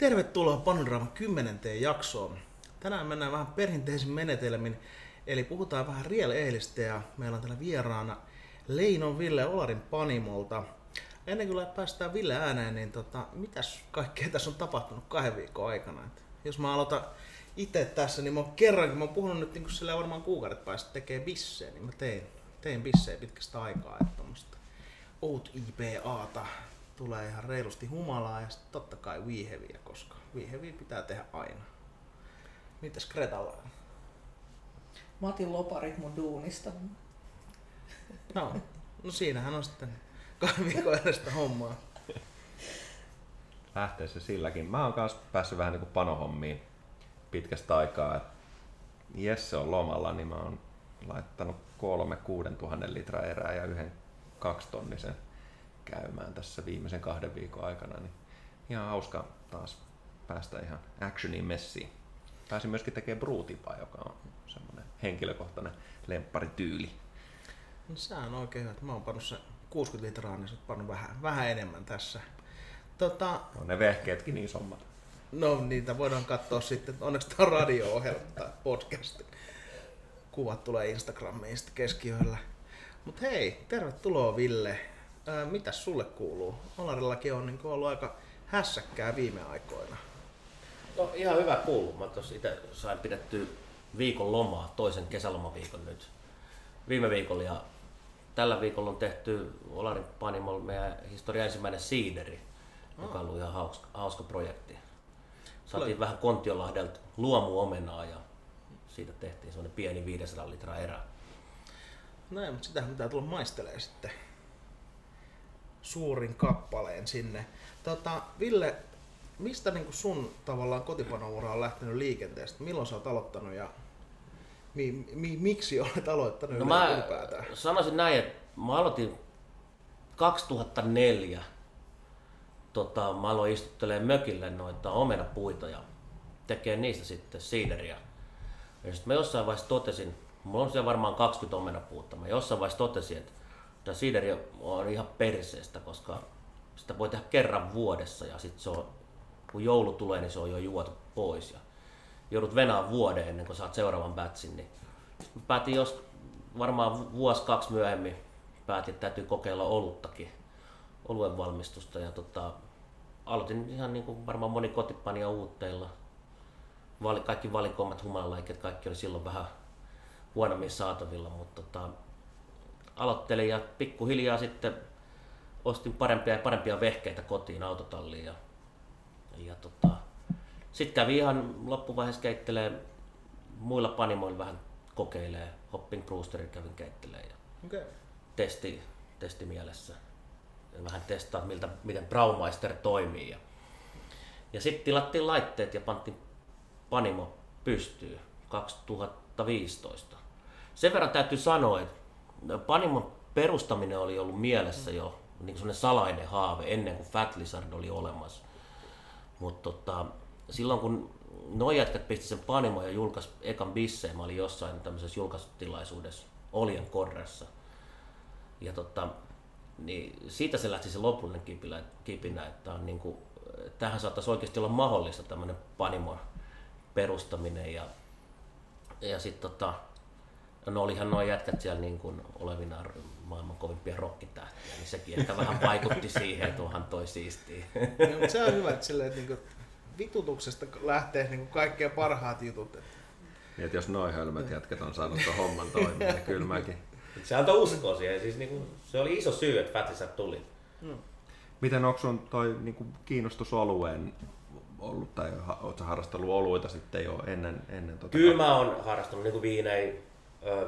Tervetuloa Panodraama 10. jaksoon. Tänään mennään vähän perinteisin menetelmin, eli puhutaan vähän Riel Eilistä ja meillä on täällä vieraana Leinon Ville Olarin Panimolta. Ennen kuin päästään Ville ääneen, niin tota, mitäs kaikkea tässä on tapahtunut kahden viikon aikana? Et jos mä aloitan itse tässä, niin mä oon kerrankin, mä oon puhunut nyt niin sillä varmaan kuukaudet päästä tekee bissejä, niin mä tein, tein bissejä pitkästä aikaa, että tommoista Oat IPAta tulee ihan reilusti humalaa ja sitten totta kai viiheviä, koska viiheviä pitää tehdä aina. Mitäs Kretalla on? Mä otin loparit mun duunista. No, no siinähän on sitten edestä hommaa. Lähtee se silläkin. Mä oon kanssa päässyt vähän niin kuin panohommiin pitkästä aikaa. Jesse on lomalla, niin mä oon laittanut kolme kuuden tuhannen litraa erää ja yhden kaksitonnisen käymään tässä viimeisen kahden viikon aikana. Niin ihan hauska taas päästä ihan actioniin messiin. Pääsin myöskin tekemään bruutipaa, joka on semmoinen henkilökohtainen lempparityyli. No se on oikein hyvä. Mä oon pannut se 60 litraa, niin sä oot pannut vähän, vähän enemmän tässä. Tota, on ne vehkeetkin niin isommat. No niitä voidaan katsoa sitten. Onneksi tämä on radio-ohjelma tai podcast. Kuvat tulee Instagramiin sitten keskiyöllä. Mutta hei, tervetuloa Ville. Ää, mitäs sulle kuuluu? Olarillakin on niin ollut aika hässäkkää viime aikoina. No ihan hyvä kuuluu. Mä tuossa itse sain pidettyä viikon lomaa, toisen kesälomaviikon nyt viime viikolla ja tällä viikolla on tehty Olarin Panimolla meidän historian ensimmäinen siideri, oh. joka on ollut ihan hauska, hauska projekti. Saatiin Tule. vähän Kontiolahdelta luomuomenaa ja siitä tehtiin semmoinen pieni 500 litraa erä. Näin, mutta sitähän pitää tulla maistelee sitten suurin kappaleen sinne. Tota, Ville, mistä niin sun tavallaan kotipanoura on lähtenyt liikenteestä? Milloin sä oot aloittanut ja mi, mi, miksi olet aloittanut no mä ylipäätään? sanoisin näin, että mä aloitin 2004. Tota, mä aloin istuttelemaan mökille noita omenapuita ja tekee niistä sitten siideriä. Ja sitten mä jossain vaiheessa totesin, mulla on siellä varmaan 20 omenapuutta, mä jossain vaiheessa totesin, että tämä siideri on ihan perseestä, koska sitä voi tehdä kerran vuodessa ja sitten se on, kun joulu tulee, niin se on jo juotu pois. Ja joudut venaa vuoden ennen kuin saat seuraavan batchin, niin päätin jos varmaan vuosi kaksi myöhemmin päätin, että täytyy kokeilla oluttakin, oluen valmistusta ja tota, aloitin ihan niin kuin varmaan moni kotipania uutteilla. Kaikki valikoimat humalalaiket, kaikki oli silloin vähän huonommin saatavilla, mutta tota, aloittelin ja pikkuhiljaa sitten ostin parempia ja parempia vehkeitä kotiin autotalliin ja, ja tota, sitten kävi ihan loppuvaiheessa keittelee muilla panimoilla vähän kokeilee. Hopping Brewsterin kävin keittelee ja okay. testi, testi mielessä. Ja vähän testaa, miltä, miten Braumeister toimii. Ja, ja sitten tilattiin laitteet ja pantiin panimo pystyy 2015. Sen verran täytyy sanoa, että panimon perustaminen oli ollut mielessä jo niin salainen haave ennen kuin Fat Lizard oli olemassa. Mutta tota, silloin kun noi jätkät pisti sen panimo ja julkaisi ekan bisseen, mä olin jossain tämmöisessä julkaisutilaisuudessa Olien korressa. Ja tota, niin siitä se lähti se lopullinen kipinä, kipinä että on niin kuin, tähän saattaisi oikeasti olla mahdollista tämmöinen panimon perustaminen ja, ja sitten tota, no olihan nuo jätkät siellä niin kuin olevina maailman kovimpia rokkitähtiä, niin sekin ehkä vähän vaikutti siihen, että onhan toi siistiä. No, se on hyvä, että, silleen, että niin kuin vitutuksesta lähtee niin kuin kaikkein parhaat jutut. Niin, että jos noin hölmöt jätket on saanut tuon homman toimimaan, niin kyllä mäkin. Se antoi uskoa siihen. Siis niin kuin, se oli iso syy, että Fatisat tuli. No. Miten onko sun toi niin kuin kiinnostus olueen ollut, tai oletko harrastellut oluita sitten jo ennen, ennen tota Kyllä mä oon harrastanut niin viinejä,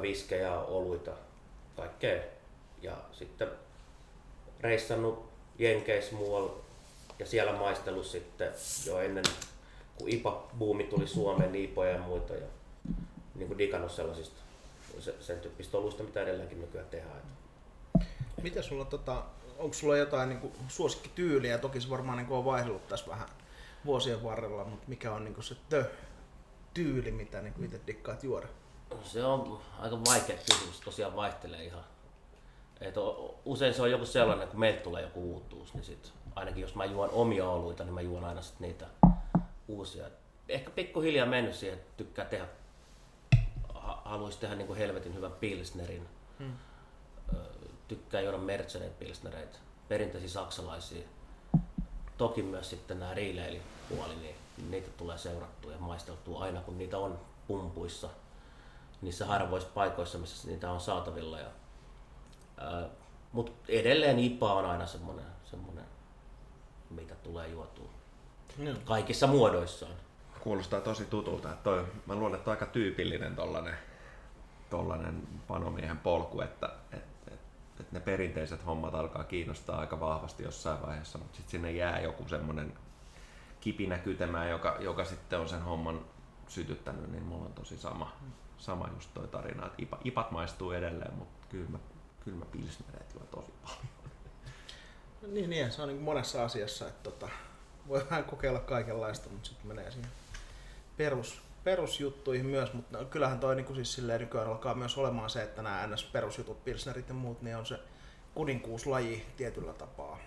viskejä, oluita, kaikkea. Ja sitten reissannut Jenkeissä muualla ja siellä maistellut sitten jo ennen kun IPA-buumi tuli Suomeen, Niipoja ja muita ja niin kuin digannut sellaisista sen tyyppistä oluista, mitä edelleenkin nykyään tehdään. Mitä sulla, tota, onko sulla jotain niin kuin suosikkityyliä? Toki se varmaan niin kuin on vaihdellut tässä vähän vuosien varrella, mutta mikä on niin kuin se tö, tyyli, mitä niin kuin itse dikkaat juoda? Se on aika vaikea kysymys, tosiaan vaihtelee ihan. Et usein se on joku sellainen, kun meiltä tulee joku uutuus, niin sit ainakin jos mä juon omia oluita, niin mä juon aina sit niitä uusia. Ehkä pikkuhiljaa mennyt siihen, että tykkää tehdä, ha- haluaisi tehdä niin kuin helvetin hyvän pilsnerin. Hmm. Tykkää juoda Mercedes pilsnereitä, perinteisiä saksalaisia. Toki myös sitten nämä riileilipuoli, niin niitä tulee seurattua ja maisteltua aina kun niitä on pumpuissa niissä harvoissa paikoissa, missä niitä on saatavilla. Ja, mutta edelleen IPA on aina semmoinen, semmoinen, mitä tulee juotua Joo. kaikissa muodoissaan. Kuulostaa tosi tutulta. Että toi, mä luulen, että on aika tyypillinen tollanen, tollanen panomiehen polku, että et, et, et ne perinteiset hommat alkaa kiinnostaa aika vahvasti jossain vaiheessa, mutta sitten sinne jää joku semmoinen kipinä kytemään, joka, joka sitten on sen homman sytyttänyt, niin mulla on tosi sama, sama just toi tarina, että ipa, ipat maistuu edelleen, mutta kyllä mä, kyllä mä pilsnereet juon tosi paljon. Niin, niin, se on niin monessa asiassa, että tota, voi vähän kokeilla kaikenlaista, mutta sitten menee siihen perus, perusjuttuihin myös, mutta no, kyllähän toi niin siis silleen nykyään alkaa myös olemaan se, että nämä NS-perusjutut, pilsnerit ja muut, niin on se kuninkuuslaji tietyllä tapaa,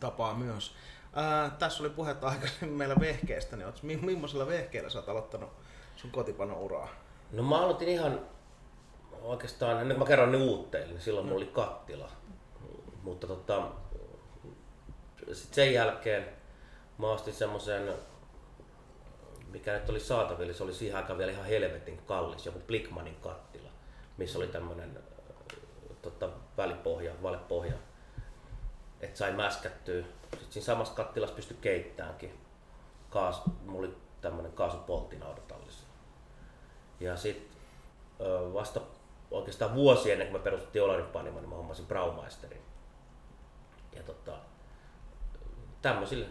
tapaa myös. Ää, tässä oli puhetta aikaisemmin meillä vehkeistä, niin oot, mi- millaisella vehkeellä sä oot aloittanut sun kotipanouraa? No mä aloitin ihan oikeastaan, ennen kuin mä kerron ne uutteille, niin silloin mulla oli kattila. Mutta tota, sit sen jälkeen mä ostin semmoisen, mikä nyt oli saatavilla, se oli siihen aikaan vielä ihan helvetin kallis, joku Blickmanin kattila, missä oli tämmönen äh, tota, välipohja, valepohja, että sai mäskättyä. Sitten siinä samassa kattilassa pystyi keittäänkin. Kaas, mulla oli tämmönen kaasupoltin autotallissa. Ja sitten vasta oikeastaan vuosi ennen kuin me perustettiin Olarin Panimo, niin mä hommasin Braumeisterin. Ja tota, tämmöisillä.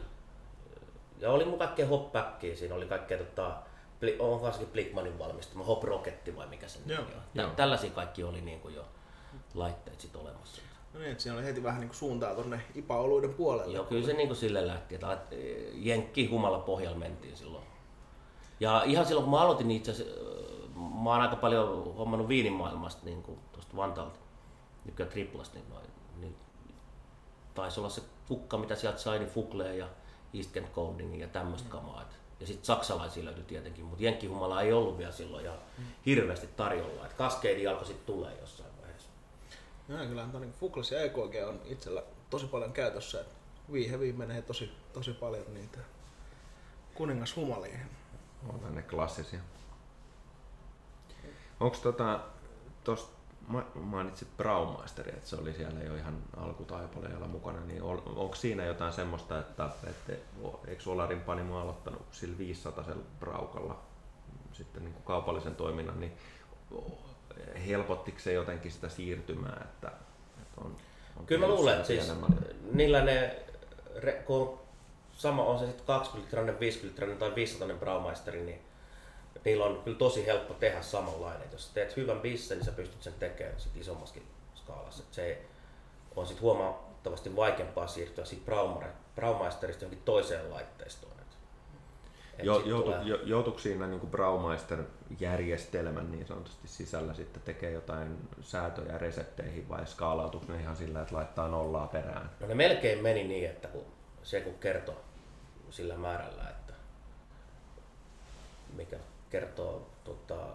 Ja oli mun kaikkea hoppäkkiä, siinä oli kaikkea tota, on varsinkin Blickmanin valmistama Hop Rocketti vai mikä se Joo, nimi on. joo. Tä- Tällaisia kaikki oli niin kuin jo laitteet sit olemassa. No niin, että siinä oli heti vähän niin kuin suuntaa tonne IPA-oluiden puolelle. Joo, kyllä se niin kuin sille lähti, että et, jenkki humalla pohjalla mentiin silloin. Ja ihan silloin kun mä aloitin niin itse asiassa, mä oon aika paljon hommannut viinin maailmasta niin kuin tuosta Vantaalta, nykyään Triplasta, niin, noin, niin taisi olla se kukka, mitä sieltä sai, niin Fuglea ja East Kent Golding ja tämmöistä kamaa. Et, ja sitten saksalaisia löytyi tietenkin, mutta jenkkihumala ei ollut vielä silloin ja hirveästi tarjolla. Et Cascade alkoi sitten tulee jossain vaiheessa. Joo, kyllähän toi niin Fuglas ja EKG on itsellä tosi paljon käytössä. että Viiheviin menee tosi, tosi paljon niitä kuningashumalia. On ne klassisia. Onko tota, tosta, ma- mainitsit Braumeisteria, että se oli siellä jo ihan alkutaipaleella mukana, niin on, onko siinä jotain semmoista, että, että eikö Olarin Panimo aloittanut sillä 500 braukalla sitten niin kuin kaupallisen toiminnan, niin helpottiko se jotenkin sitä siirtymää, että, että on, on Kyllä mä luulen, että siis niillä ne, kun sama on se sitten 20 litrainen, 50 litrainen tai 500 Braumeisteri, niin niillä on kyllä tosi helppo tehdä samanlainen. Jos sä teet hyvän bissen, niin sä pystyt sen tekemään sit isommaskin skaalassa. Et se on sitten huomattavasti vaikeampaa siirtyä siitä Braumeisterista johonkin toiseen laitteistoon. Et, Jo, joutu, tulee- jo, joutuiko siinä niin kuin Braumeister-järjestelmän niin sanotusti sisällä sitten tekee jotain säätöjä resepteihin vai skaalautuiko ne ihan sillä, että laittaa nollaa perään? No ne melkein meni niin, että kun se kun kertoi sillä määrällä, että mikä kertoo tota,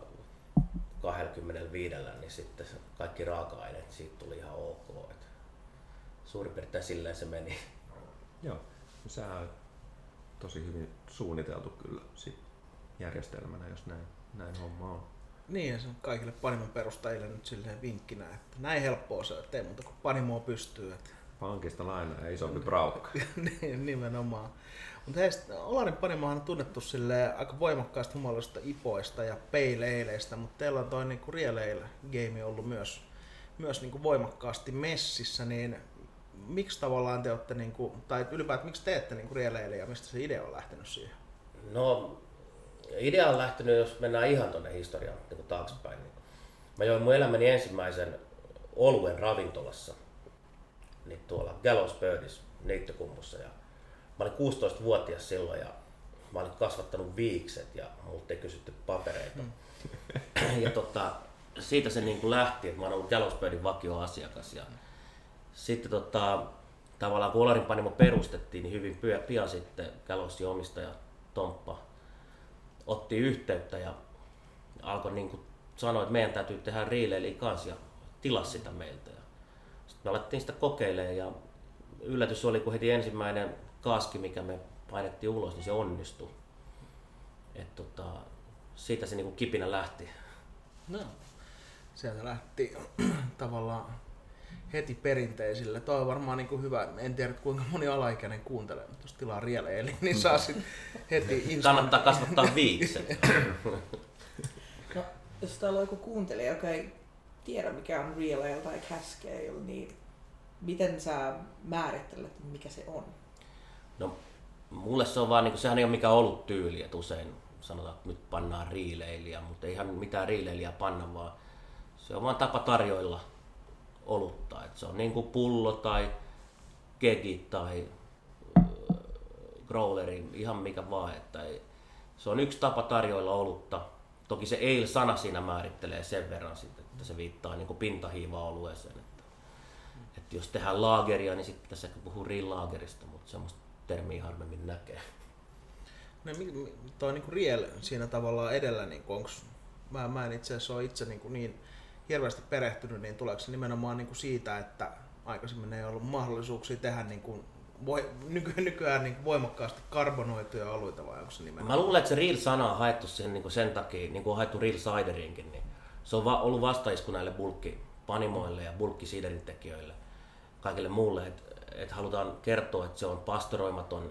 25, niin sitten se kaikki raaka-aineet siitä tuli ihan ok. Et suurin piirtein silleen se meni. Joo. Sehän on tosi hyvin suunniteltu kyllä sit järjestelmänä, jos näin, näin homma on. Niin, ja se on kaikille Panimon perustajille nyt silleen vinkkinä, että näin helppoa se, että ei muuta kuin Panimoa pystyy. Että, Pankista lainaa ja isompi braukka. niin, nimenomaan. Mutta hei, Olarin Panimohan on tunnettu silleen aika voimakkaasta humalusta ipoista ja peileileistä, mutta teillä on toi niinku real game ollut myös, myös niinku voimakkaasti messissä, niin miksi tavallaan te olette, niinku, tai ylipäätään miksi teette niinku real ja mistä se idea on lähtenyt siihen? No, idea on lähtenyt, jos mennään ihan tuonne historiaan niin kuin taaksepäin. Niin mä join mun elämäni ensimmäisen oluen ravintolassa, niin tuolla Gallows Birdissä neittokummussa. Ja mä olin 16-vuotias silloin ja mä olin kasvattanut viikset ja multa ei kysytty papereita. ja tota, siitä se niin kuin lähti, että mä oon ollut Gallows Birdin vakioasiakas. Ja sitten tota, tavallaan kun Olarin Panimo perustettiin, niin hyvin pian sitten Gallowsin omistaja Tomppa otti yhteyttä ja alkoi niin kuin sanoa, että meidän täytyy tehdä riileili kanssa ja tilasi sitä meiltä. Ja sitten me alettiin sitä kokeilemaan ja yllätys oli, kun heti ensimmäinen kaski, mikä me painettiin ulos, niin se onnistui. Et tota, siitä se niin kuin kipinä lähti. No, sieltä lähti tavallaan heti perinteisille. Tuo on varmaan niin kuin hyvä. En tiedä kuinka moni alaikäinen kuuntelee, mutta jos tilaa rieleeli, niin saa sitten heti instant... Kannattaa kasvattaa viikset. No, jos täällä on joku kuuntelija, joka ei tiedä mikä on real ale tai cask ale, niin miten sä määrittelet, mikä se on? No, mulle se on vaan, niin kuin, sehän ei ole mikään ollut tyyli, että usein sanotaan, että nyt pannaan riileiliä, mutta ihan mitään riileiliä panna, vaan se on vaan tapa tarjoilla olutta. Että se on niin kuin pullo tai kegi tai äh, growleri, ihan mikä vaan. Että ei, se on yksi tapa tarjoilla olutta. Toki se ale-sana siinä määrittelee sen verran, että se viittaa niin kuin pintahiiva-olueeseen. Että, että jos tehdään laageria, niin sitten tässä puhuu riilaagerista, mutta semmoista termiä harvemmin näkee. No, toi niinku riel siinä tavallaan edellä, niinku onks, mä, mä en itse asiassa ole itse niinku niin hirveästi perehtynyt, niin tuleeko se nimenomaan niinku siitä, että aikaisemmin ei ollut mahdollisuuksia tehdä niinku voi, nyky, nykyään niinku voimakkaasti karbonoituja oluita vai onko se nimenomaan? Mä luulen, että se real-sana on haettu sen, niin kuin sen takia, niin kuin on haettu real ciderinkin, niin se on va- ollut vastaisku näille bulkkipanimoille ja bulkkisiderin tekijöille, kaikille muulle, että et halutaan kertoa, että se on pastoroimaton,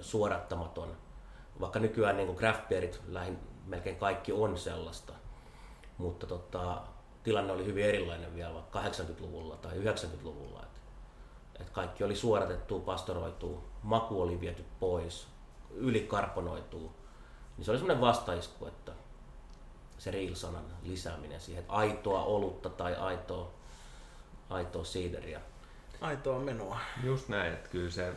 suodattamaton, vaikka nykyään niin craft beerit lähin melkein kaikki on sellaista, mutta tota, tilanne oli hyvin erilainen vielä vaikka 80-luvulla tai 90-luvulla. Et, et kaikki oli suodatettu, pastoroitu, maku oli viety pois, ylikarponoituu. Niin se oli semmoinen vastaisku, että se real-sanan lisääminen siihen, että aitoa olutta tai aitoa, aitoa siideriä. Aitoa menoa. Just näin, että kyllä se,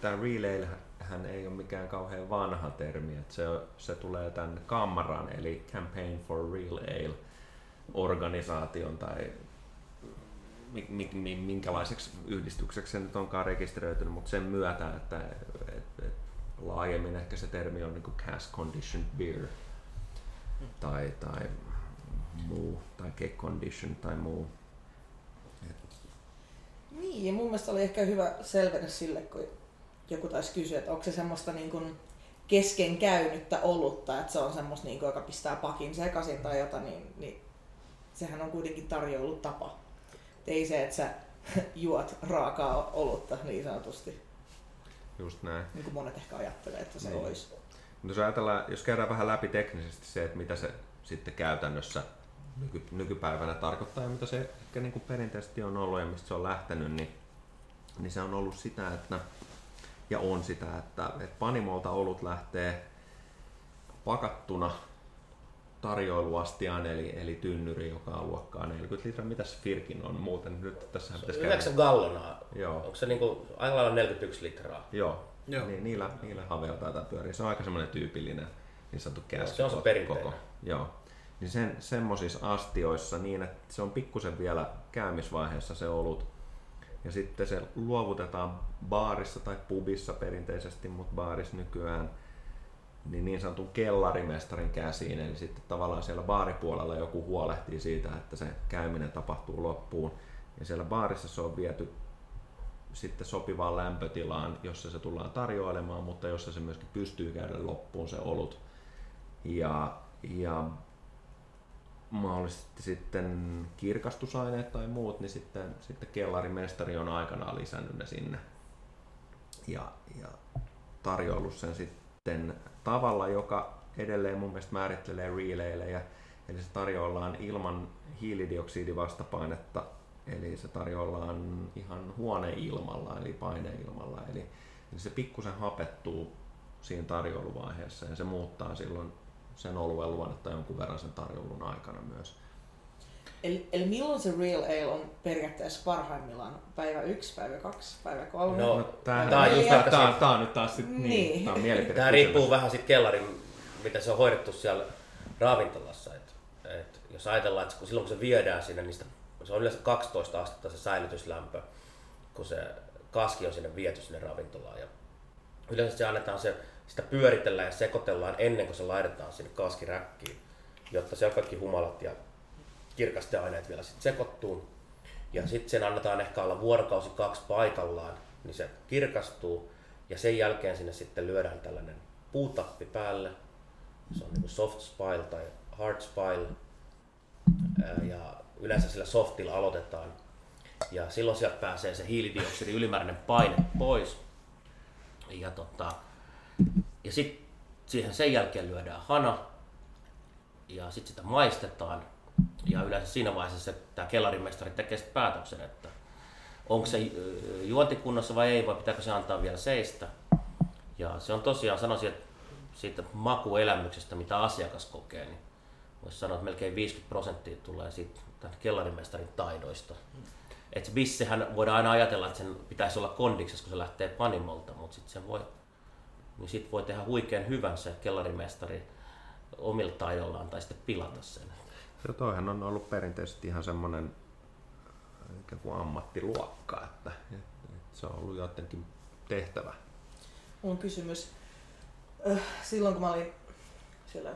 tämä relay hän ei ole mikään kauhean vanha termi, että se, se tulee tämän Kammaran, eli Campaign for Real Ale organisaation tai mi, mi, mi, minkälaiseksi yhdistykseksi se nyt onkaan rekisteröitynyt, mutta sen myötä, että et, et, laajemmin ehkä se termi on niin cask conditioned beer tai, tai muu, tai keg condition tai muu. Niin, ja mun mielestä oli ehkä hyvä selvennys sille, kun joku taisi kysyä, että onko se semmoista niin kuin kesken käynyttä olutta, että se on semmoista, niin kuin, joka pistää pakin sekaisin tai jotain, niin, niin sehän on kuitenkin tarjoulutapa. Et ei se, että sä juot raakaa olutta niin sanotusti, Just näin. niin kuin monet ehkä ajattelee, että se Niin. olisi. Mutta jos ajatellaan, jos käydään vähän läpi teknisesti se, että mitä se sitten käytännössä nyky, nykypäivänä tarkoittaa ja mitä se ehkä niin kuin perinteisesti on ollut ja mistä se on lähtenyt, niin, niin se on ollut sitä, että ja on sitä, että, että panimolta olut lähtee pakattuna tarjoiluastiaan, eli, eli tynnyri, joka on luokkaa 40 litraa. Mitäs Firkin on muuten? Nyt tässä pitäisi käydä. 9 gallonaa. Joo. Onko se niinku aika lailla 41 litraa? Joo, Joo. Niin, niillä, niillä haveilla taitaa pyöriä. Se on aika semmoinen tyypillinen niin sanottu se käsky. on se perinteinen. Koko. Joo. Niin sen, semmoisissa astioissa niin, että se on pikkusen vielä käymisvaiheessa se olut. Ja sitten se luovutetaan baarissa tai pubissa perinteisesti, mutta baarissa nykyään niin, niin sanotun kellarimestarin käsiin. Eli sitten tavallaan siellä baaripuolella joku huolehtii siitä, että se käyminen tapahtuu loppuun. Ja siellä baarissa se on viety sitten sopivaan lämpötilaan, jossa se tullaan tarjoilemaan, mutta jossa se myöskin pystyy käydä loppuun se olut. Ja, ja mahdollisesti sitten kirkastusaineet tai muut, niin sitten, sitten kellarimestari on aikanaan lisännyt ne sinne. Ja, ja tarjoillut sen sitten tavalla, joka edelleen mun mielestä määrittelee relaylejä. Eli se tarjoillaan ilman hiilidioksidivastapainetta, eli se tarjoillaan ihan huoneilmalla, eli paineilmalla. Eli, eli se pikkusen hapettuu siinä tarjoiluvaiheessa ja se muuttaa silloin sen oluen luonnetta jonkun verran sen tarjoulun aikana myös. Eli, eli milloin se real ale on periaatteessa parhaimmillaan? Päivä yksi, päivä kaksi, päivä kolme? No, tää, Tää on just tää, aika tää, sit- tää on nyt taas sit, niin, Niin. tää on mielipide. Tämä riippuu vähän siitä kellarin, mitä se on hoidettu siellä ravintolassa. Et, et jos ajatellaan, että kun silloin kun se viedään sinne, niin sitä, se on yleensä 12 astetta se säilytyslämpö, kun se kaski on sinne viety sinne ravintolaan. Ja yleensä se annetaan se sitä pyöritellään ja sekoitellaan ennen kuin se laitetaan sinne kaskiräkkiin, jotta on kaikki humalat ja kirkasteaineet vielä sitten sekoittuu. Ja sitten sen annetaan ehkä olla vuorokausi kaksi paikallaan, niin se kirkastuu. Ja sen jälkeen sinne sitten lyödään tällainen puutappi päälle. Se on niin soft spile tai hard spile. Ja yleensä sillä softilla aloitetaan. Ja silloin sieltä pääsee se hiilidioksidi ylimääräinen paine pois. Ja, tota, ja sitten siihen sen jälkeen lyödään hana. Ja sitten sitä maistetaan ja yleensä siinä vaiheessa tämä kellarimestari tekee sitten päätöksen, että onko se juontikunnossa vai ei, vai pitääkö se antaa vielä seistä. Ja se on tosiaan, sanoisin, että siitä makuelämyksestä, mitä asiakas kokee, niin voisi sanoa, että melkein 50 prosenttia tulee siitä kellarimestarin taidoista. Et se bissehän voidaan aina ajatella, että sen pitäisi olla kondiksessa, kun se lähtee panimolta, mutta sitten se voi, niin sit voi tehdä huikean hyvän se kellarimestari omilla taidollaan tai sitten pilata sen. Ja toihan on ollut perinteisesti ihan semmoinen ikään kuin ammattiluokka, että, että se on ollut jotenkin tehtävä. Mun kysymys. Silloin kun mä olin siellä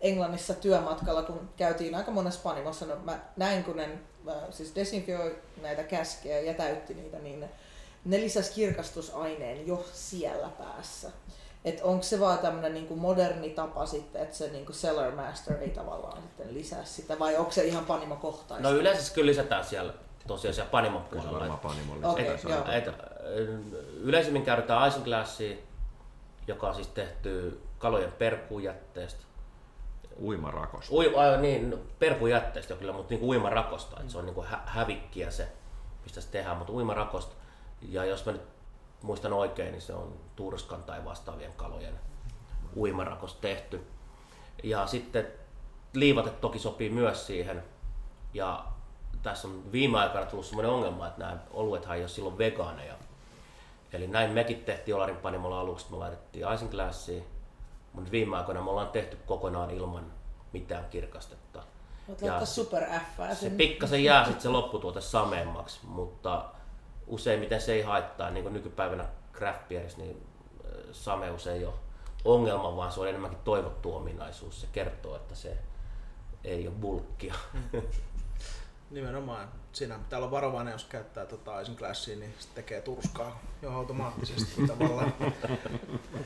Englannissa työmatkalla, kun käytiin aika monessa panimossa, no mä näin kun ne siis desinfioi näitä käskejä ja täytti niitä, niin ne, ne lisäsi kirkastusaineen jo siellä päässä. Että onko se vaan tämmöinen niinku moderni tapa sitten, että se niinku seller master ei tavallaan sitten lisää sitä, vai onko se ihan panimokohtaista? No yleensä se kyllä lisätään siellä tosiaan siellä panimopuolella. Kyllä panimolla okay, et, et, yleisimmin käytetään isinglassia, joka on siis tehty kalojen perkujätteestä. Uimarakosta. Ui, äh, niin, perkujätteestä kyllä, mutta niin uimarakosta. Mm. Et se on niin hä- hävikkiä se, mistä se tehdään, mutta uimarakosta. Ja jos mä nyt muistan oikein, niin se on turskan tai vastaavien kalojen uimarakos tehty. Ja sitten liivate toki sopii myös siihen. Ja tässä on viime aikoina tullut sellainen ongelma, että nämä oluethan ei ole silloin vegaaneja. Eli näin mekin tehtiin Olarin panimolla aluksi, me laitettiin isinglassiin, mutta viime aikoina me ollaan tehty kokonaan ilman mitään kirkastetta. Ja super F. Se pikkasen jää sitten se lopputuote sameemmaksi, mutta useimmiten se ei haittaa, niin kuin nykypäivänä craft beerissä, niin sameus ei ole ongelma, vaan se on enemmänkin toivottu ominaisuus. Se kertoo, että se ei ole bulkkia. Nimenomaan. Siinä pitää olla varovainen, jos käyttää tota Isinglassia, niin se tekee turskaa jo automaattisesti tavallaan.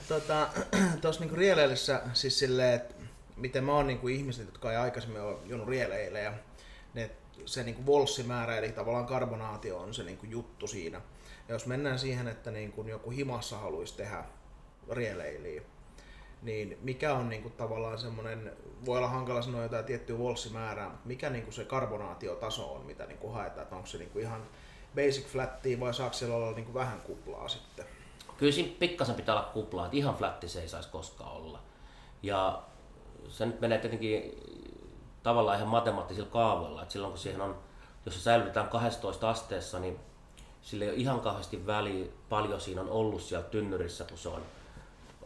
tota, tuossa niinku rieleilessä siis silleen, että miten mä oon niinku ihmiset, jotka ei aikaisemmin ole juonut rieleille ja se niin kuin volssimäärä, eli tavallaan karbonaatio on se niin kuin juttu siinä. Ja jos mennään siihen, että niin kuin joku himassa haluaisi tehdä rieleiliä, niin mikä on niin kuin tavallaan semmoinen, voi olla hankala sanoa jotain tiettyä volssimäärää, mutta mikä niin kuin se karbonaatiotaso on, mitä niin kuin haetaan, että onko se niin kuin ihan basic flattia vai saako siellä olla niin kuin vähän kuplaa sitten? Kyllä siinä pikkasen pitää olla kuplaa, että ihan flatti se ei saisi koskaan olla. Ja se nyt menee tietenkin tavallaan ihan matemaattisilla kaavoilla. että silloin kun siihen on, jos se säilytetään 12 asteessa, niin sillä ei ole ihan kauheasti väliä, paljon siinä on ollut siellä tynnyrissä, kun se on,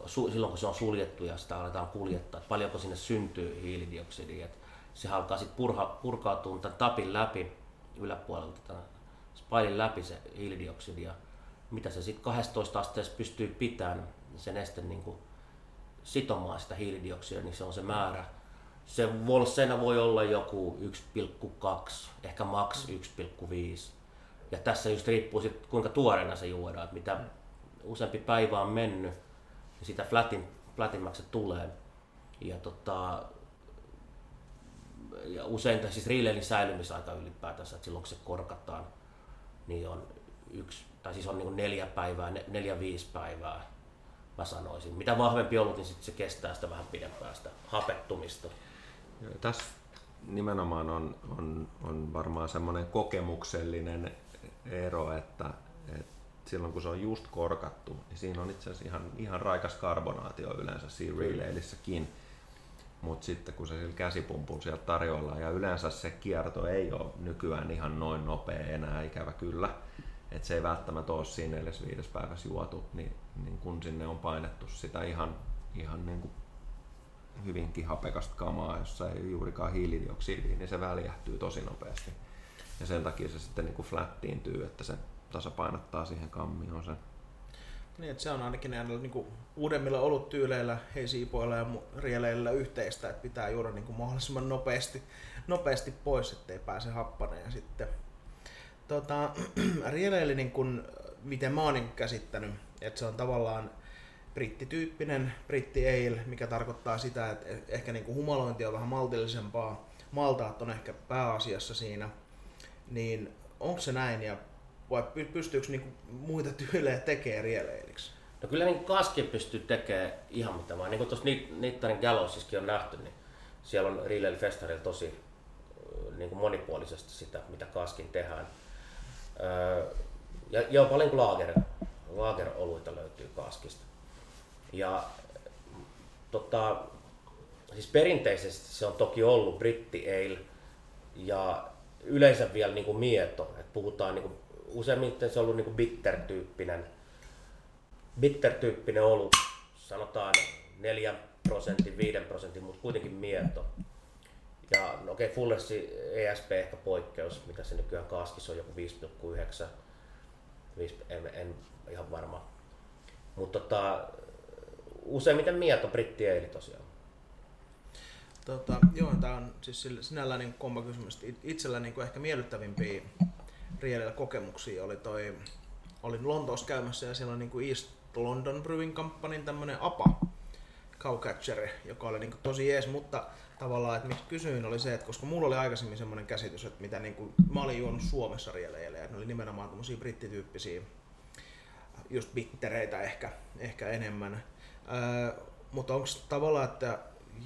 silloin kun se on suljettu ja sitä aletaan kuljettaa, että paljonko sinne syntyy hiilidioksidia. Että se alkaa sitten purkautua tämän tapin läpi yläpuolelta, tämän spailin läpi se hiilidioksidi ja mitä se sitten 12 asteessa pystyy pitämään sen neste niin sitomaan sitä hiilidioksidia, niin se on se määrä, se volsseina voi olla joku 1,2, ehkä maks 1,5. Ja tässä just riippuu sit, kuinka tuoreena se juodaan, että mitä useampi päivä on mennyt, niin sitä flatin, flatimmaksi se tulee. Ja, tota, ja usein siis riileilin säilymisaika ylipäätänsä, että silloin kun se korkataan, niin on yksi, tai siis on niin neljä päivää, neljä viisi päivää, mä sanoisin. Mitä vahvempi ollut, niin sit se kestää sitä vähän pidempää sitä hapettumista. Tässä nimenomaan on, on, on varmaan semmoinen kokemuksellinen ero, että, että silloin kun se on just korkattu, niin siinä on itse asiassa ihan, ihan raikas karbonaatio yleensä siinä relaylissäkin. Mutta sitten kun se sillä käsipumpulla sieltä tarjoillaan, ja yleensä se kierto ei ole nykyään ihan noin nopea enää, ikävä kyllä, että se ei välttämättä ole siinä neljäs viides päivässä juotu, niin, niin kun sinne on painettu sitä ihan, ihan niin kuin hyvinkin hapekasta kamaa, jossa ei juurikaan hiilidioksidia, niin se väljähtyy tosi nopeasti. Ja sen takia se sitten niin kuin flattiintyy, että se tasapainottaa siihen kammioon sen. Niin, että se on ainakin näillä niin kuin, uudemmilla oluttyyleillä, heisiipoilla ja rieleillä yhteistä, että pitää juoda niin kuin, mahdollisimman nopeasti, nopeasti pois, ettei pääse happaneen sitten. Tota, rieleillä, niin kuin, miten mä oon niin käsittänyt, että se on tavallaan brittityyppinen britti ale, mikä tarkoittaa sitä, että ehkä niin kuin humalointi on vähän maltillisempaa, maltaat on ehkä pääasiassa siinä, niin onko se näin ja vai pystyykö niinku muita tyylejä tekemään rieleiliksi? No kyllä niin kaski pystyy tekemään ihan mitä vaan. Niin kuin tuossa Nittarin Gallowsissakin on nähty, niin siellä on Rileil Festarilla tosi niin kuin monipuolisesti sitä, mitä kaskin tehdään. Ja jopa paljon niin laager, laageroluita löytyy kaskista. Ja tota, siis perinteisesti se on toki ollut britti ale ja yleensä vielä niin kuin mieto. Et puhutaan niin kuin, useimmiten se on ollut niin kuin bitter-tyyppinen, bitter-tyyppinen olut, sanotaan 4 prosentin, 5 prosentin, mutta kuitenkin mieto. Ja no okei, Fullersi ESP ehkä poikkeus, mitä se nykyään kaaskissa on joku 5,9. En, en ihan varma. Mutta tota, useimmiten mieto britti tosiaan. Tota, joo, tämä on siis sinällään niin kompa kysymys. Itsellä niin ehkä miellyttävimpiä rielillä kokemuksia oli toi, olin Lontoossa käymässä ja siellä on niin East London Brewing Companyn tämmönen APA cowcatcher, joka oli niin tosi jees, mutta tavallaan, että miksi kysyin oli se, että koska mulla oli aikaisemmin semmoinen käsitys, että mitä niin kuin, mä olin juonut Suomessa rieleillä ja ne oli nimenomaan tämmöisiä brittityyppisiä just bittereitä ehkä, ehkä enemmän. Öö, mutta onko tavallaan, että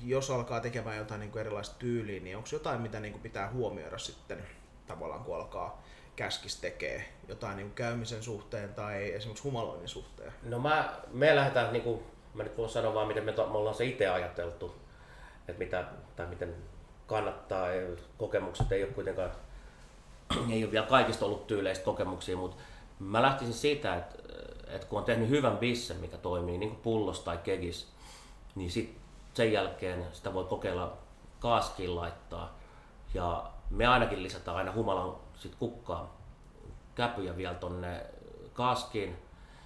jos alkaa tekemään jotain niin kuin erilaista tyyliä, niin onko jotain, mitä niin kuin pitää huomioida sitten tavallaan, kun alkaa käskis tekee jotain niin käymisen suhteen tai esimerkiksi humaloinnin suhteen? No mä, me lähdetään, niin kuin, mä nyt voin sanoa vaan, miten me, to, me ollaan se itse ajateltu, että mitä, tai miten kannattaa. Kokemukset ei ole kuitenkaan, ei ole vielä kaikista ollut tyyleistä kokemuksia, mutta mä lähtisin siitä, että, että kun on tehnyt hyvän bissen, mikä toimii niin kuin pullos tai kegis, niin sit sen jälkeen sitä voi kokeilla kaaskiin laittaa. Ja me ainakin lisätään aina humalan sit kukkaa käpyjä vielä tonne kaaskiin.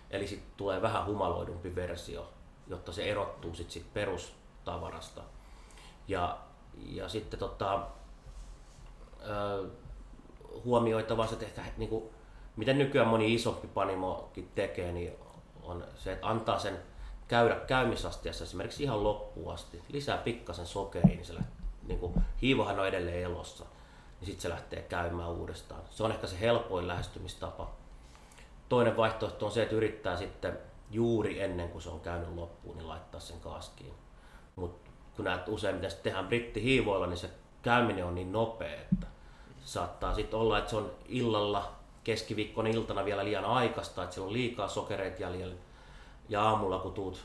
Eli sitten tulee vähän humaloidumpi versio, jotta se erottuu sit, sit perustavarasta. Ja, ja sitten tota, ö, huomioitava se, että ehkä, niin kuin, miten nykyään moni isompi panimokin tekee, niin on se, että antaa sen käydä käymisastiassa esimerkiksi ihan loppuun asti, lisää pikkasen sokeria, niin se niin kuin, hiivahan on edelleen elossa, niin sitten se lähtee käymään uudestaan. Se on ehkä se helpoin lähestymistapa. Toinen vaihtoehto on se, että yrittää sitten juuri ennen kuin se on käynyt loppuun, niin laittaa sen kaskiin. Mutta kun näet useimmiten tehdään brittihiivoilla, niin se käyminen on niin nopea, että saattaa sitten olla, että se on illalla, keskiviikkona iltana vielä liian aikaista, että siellä on liikaa sokereita jäljellä ja aamulla kun tuut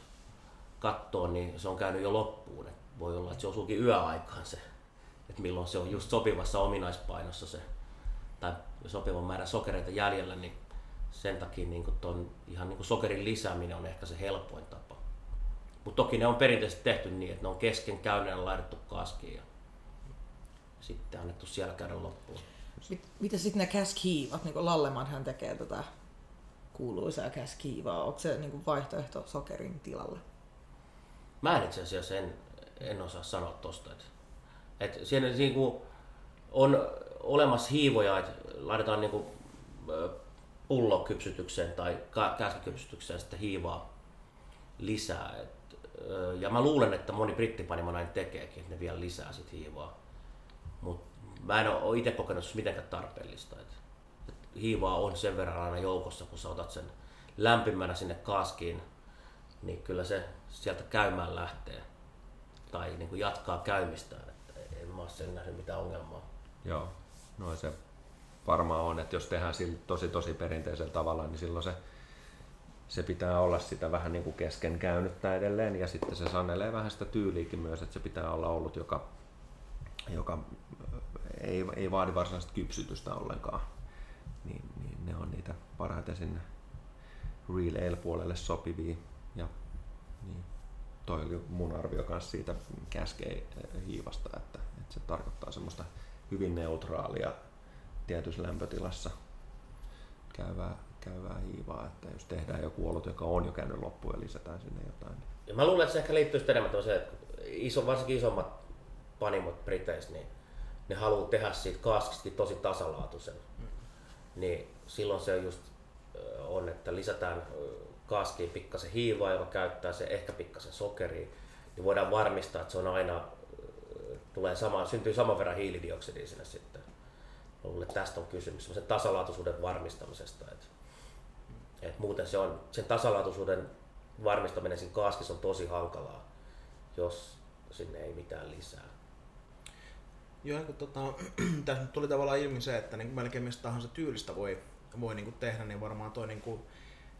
kattoon, niin se on käynyt jo loppuun. Et voi olla, että se osuukin yöaikaan se, että milloin se on just sopivassa ominaispainossa se, tai sopivan määrän sokereita jäljellä, niin sen takia niin ton, ihan niin sokerin lisääminen on ehkä se helpoin tapa. Mutta toki ne on perinteisesti tehty niin, että ne on kesken käynneen laitettu kaskiin ja sitten annettu siellä käydä loppuun. Mit, mitä sitten ne käskiivat, niin kuin Lalleman hän tekee tätä kuuluisaa käskiivaa? Onko se niin vaihtoehto sokerin tilalle? Mä en itse asiassa en, en osaa sanoa tosta. Että, että siinä niin kuin on olemassa hiivoja, että laitetaan niin kuin pullokypsytykseen tai käskikypsytykseen sitten hiivaa lisää. Et, ja mä luulen, että moni brittipanimo näin tekeekin, että ne vielä lisää sit hiivaa. Mutta mä en ole itse kokenut mitenkään tarpeellista. Et hiivaa on sen verran aina joukossa, kun sä otat sen lämpimänä sinne kaskiin, niin kyllä se sieltä käymään lähtee. Tai niin kuin jatkaa käymistään. Että en mä ole sen nähnyt mitään ongelmaa. Joo, no se varmaan on, että jos tehdään sillä tosi tosi perinteisellä tavalla, niin silloin se, se pitää olla sitä vähän niin kuin kesken käynyttä edelleen ja sitten se sanelee vähän sitä tyyliäkin myös, että se pitää olla ollut, joka, joka ei, ei vaadi varsinaista kypsytystä ollenkaan niin, niin ne on niitä parhaiten sinne real ale-puolelle sopivia. Ja niin, toi oli mun arvio myös siitä käskei hiivasta, että, että se tarkoittaa semmoista hyvin neutraalia tietyssä lämpötilassa käyvää, käyvää hiivaa, että jos tehdään joku olut, joka on jo käynyt loppuun ja lisätään sinne jotain. Niin... Ja mä luulen, että se ehkä liittyy enemmän se, että iso, varsinkin isommat panimot Briteissä, niin ne haluaa tehdä siitä kaaskistakin tosi tasalaatuisen. Mm. Niin silloin se just on, että lisätään kaaskiin pikkasen hiivaa, joka käyttää se ehkä pikkasen sokeria, niin voidaan varmistaa, että se on aina, tulee sama, syntyy saman verran hiilidioksidia sinne sitten. Luulen, että tästä on kysymys, sen tasalaatuisuuden varmistamisesta. Että, että muuten se on, sen tasalaatuisuuden varmistaminen siinä kaaskissa on tosi hankalaa, jos sinne ei mitään lisää. Joo, kun tota, tässä tuli tavallaan ilmi se, että niin melkein mistä tahansa tyylistä voi, voi niin tehdä, niin varmaan toi, niin kuin,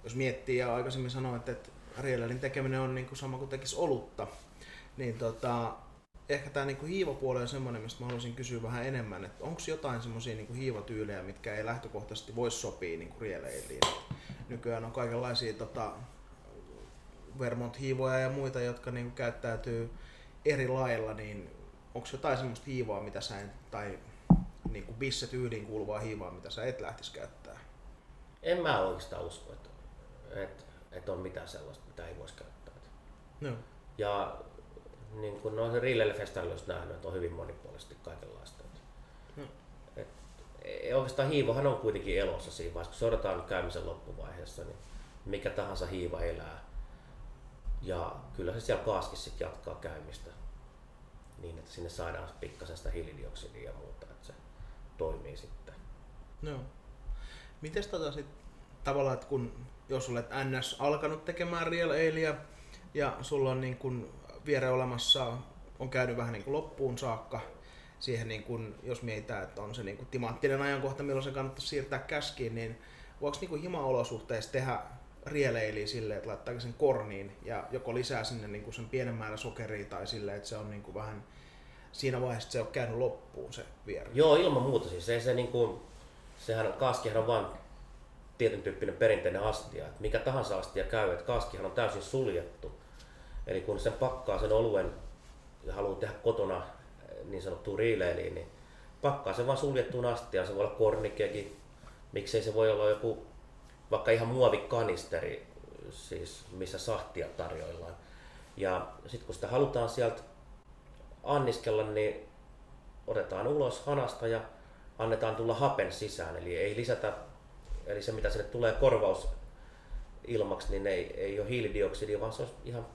jos miettii ja aikaisemmin sanoin, että, että Arielin tekeminen on niin kuin sama kuin tekisi olutta, niin tota, ehkä tämä niinku hiivapuoli on semmoinen, mistä mä haluaisin kysyä vähän enemmän, että onko jotain semmoisia niinku hiivatyylejä, mitkä ei lähtökohtaisesti voisi sopia niinku rieleiliin. Nykyään on kaikenlaisia tota, Vermont-hiivoja ja muita, jotka niinku käyttäytyy eri lailla, niin onko jotain semmoista hiivaa, mitä sä et, tai niinku bisse-tyyliin kuuluvaa hiivaa, mitä sä et lähtisi käyttää? En mä oikeastaan usko, että, että, että on mitään sellaista, mitä ei voisi käyttää. No. Ja niin kuin noissa Rilleille-festareilla olisi nähnyt, että on hyvin monipuolisesti kaikenlaista. Hmm. Et, et, oikeastaan hiivohan on kuitenkin elossa siinä vaiheessa, kun seurataan käymisen loppuvaiheessa, niin mikä tahansa hiiva elää. Ja kyllä se siellä kaaskissa jatkaa käymistä niin, että sinne saadaan pikkasen sitä hiilidioksidia ja muuta, että se toimii sitten. No. Miten tota sit, tavallaan, että kun jos olet NS alkanut tekemään Real Aleä ja sulla on niin kun viereen olemassa on käynyt vähän niin kuin loppuun saakka. Siihen, niin kuin, jos mietitään, että on se niin kuin timanttinen ajankohta, milloin se kannattaa siirtää käskiin, niin voiko niin hima-olosuhteissa tehdä rieleiliä silleen, että laittaa sen korniin ja joko lisää sinne niin kuin sen pienen määrän sokeria tai silleen, että se on niin kuin vähän siinä vaiheessa, että se on käynyt loppuun se vierre. Joo, ilman muuta. Siis ei se niin kuin, sehän kaskihan on vain tietyn tyyppinen perinteinen astia. Että mikä tahansa astia käy, että kaskihan on täysin suljettu. Eli kun sen pakkaa sen oluen ja haluaa tehdä kotona eh, niin sanottua riileiliin, niin pakkaa sen vaan suljettuun astiaan. Se voi olla kornikekin, miksei se voi olla joku vaikka ihan muovikanisteri, siis missä sahtia tarjoillaan. Ja sitten kun sitä halutaan sieltä anniskella, niin otetaan ulos hanasta ja annetaan tulla hapen sisään. Eli ei lisätä, eli se mitä sinne tulee korvaus ilmaksi, niin ei, ei ole hiilidioksidia, vaan se on ihan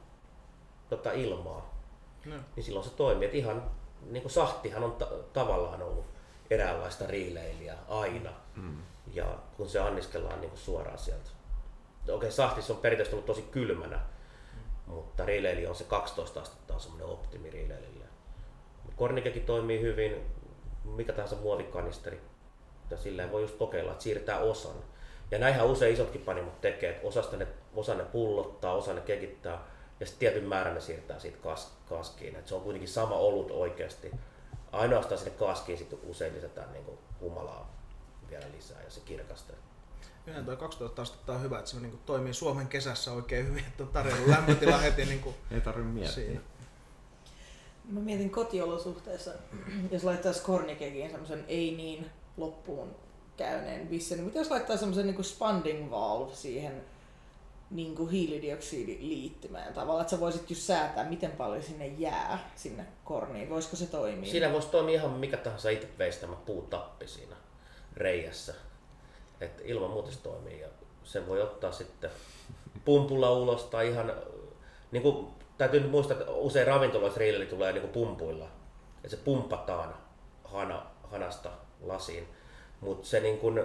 tota ilmaa, no. niin silloin se toimii. Et ihan niin kuin sahtihan on ta- tavallaan ollut eräänlaista riileilijää aina. Mm. Ja kun se anniskellaan niin kuin suoraan sieltä. Okei, sahtissa on perinteisesti ollut tosi kylmänä, mm. mutta riileili on se 12 astetta on semmoinen optimi riileilille. Kornikekin toimii hyvin, mikä tahansa muovikanisteri. Ja silleen voi just kokeilla, että siirtää osan. Ja näinhän usein isotkin panimot tekee, että osasta ne, osa ne pullottaa, osa ne kekittää ja sitten tietyn määrän ne siirtää siitä kas, kaskiin. Et se on kuitenkin sama olut oikeasti. Ainoastaan sinne kaskiin sitten usein lisätään niin kuin humalaa vielä lisää ja se kirkastaa. Kyllä tuo 12 astetta on hyvä, että se niin kuin toimii Suomen kesässä oikein hyvin, että on tarjolla lämpötila heti. Niin kuin Ei tarvitse miettiä. Mä mietin kotiolosuhteessa, jos laittaisi kornikekiin semmoisen ei niin loppuun käyneen bissen, niin mitä jos laittaa semmoisen niin spanding valve siihen niin kuin hiilidioksidiliittymään tavallaan, että sä voisit just säätää, miten paljon sinne jää sinne korniin. Voisiko se toimia? Siinä voisi toimia ihan mikä tahansa itse veistämä puutappi siinä reijässä. Että ilman muuta se toimii ja sen voi ottaa sitten pumpulla ulos tai ihan, niin kuin, täytyy nyt muistaa, että usein ravintoloissa riileli tulee niin kuin pumpuilla. Ja se pumpataan hana, hanasta lasiin. Mutta se niin kuin,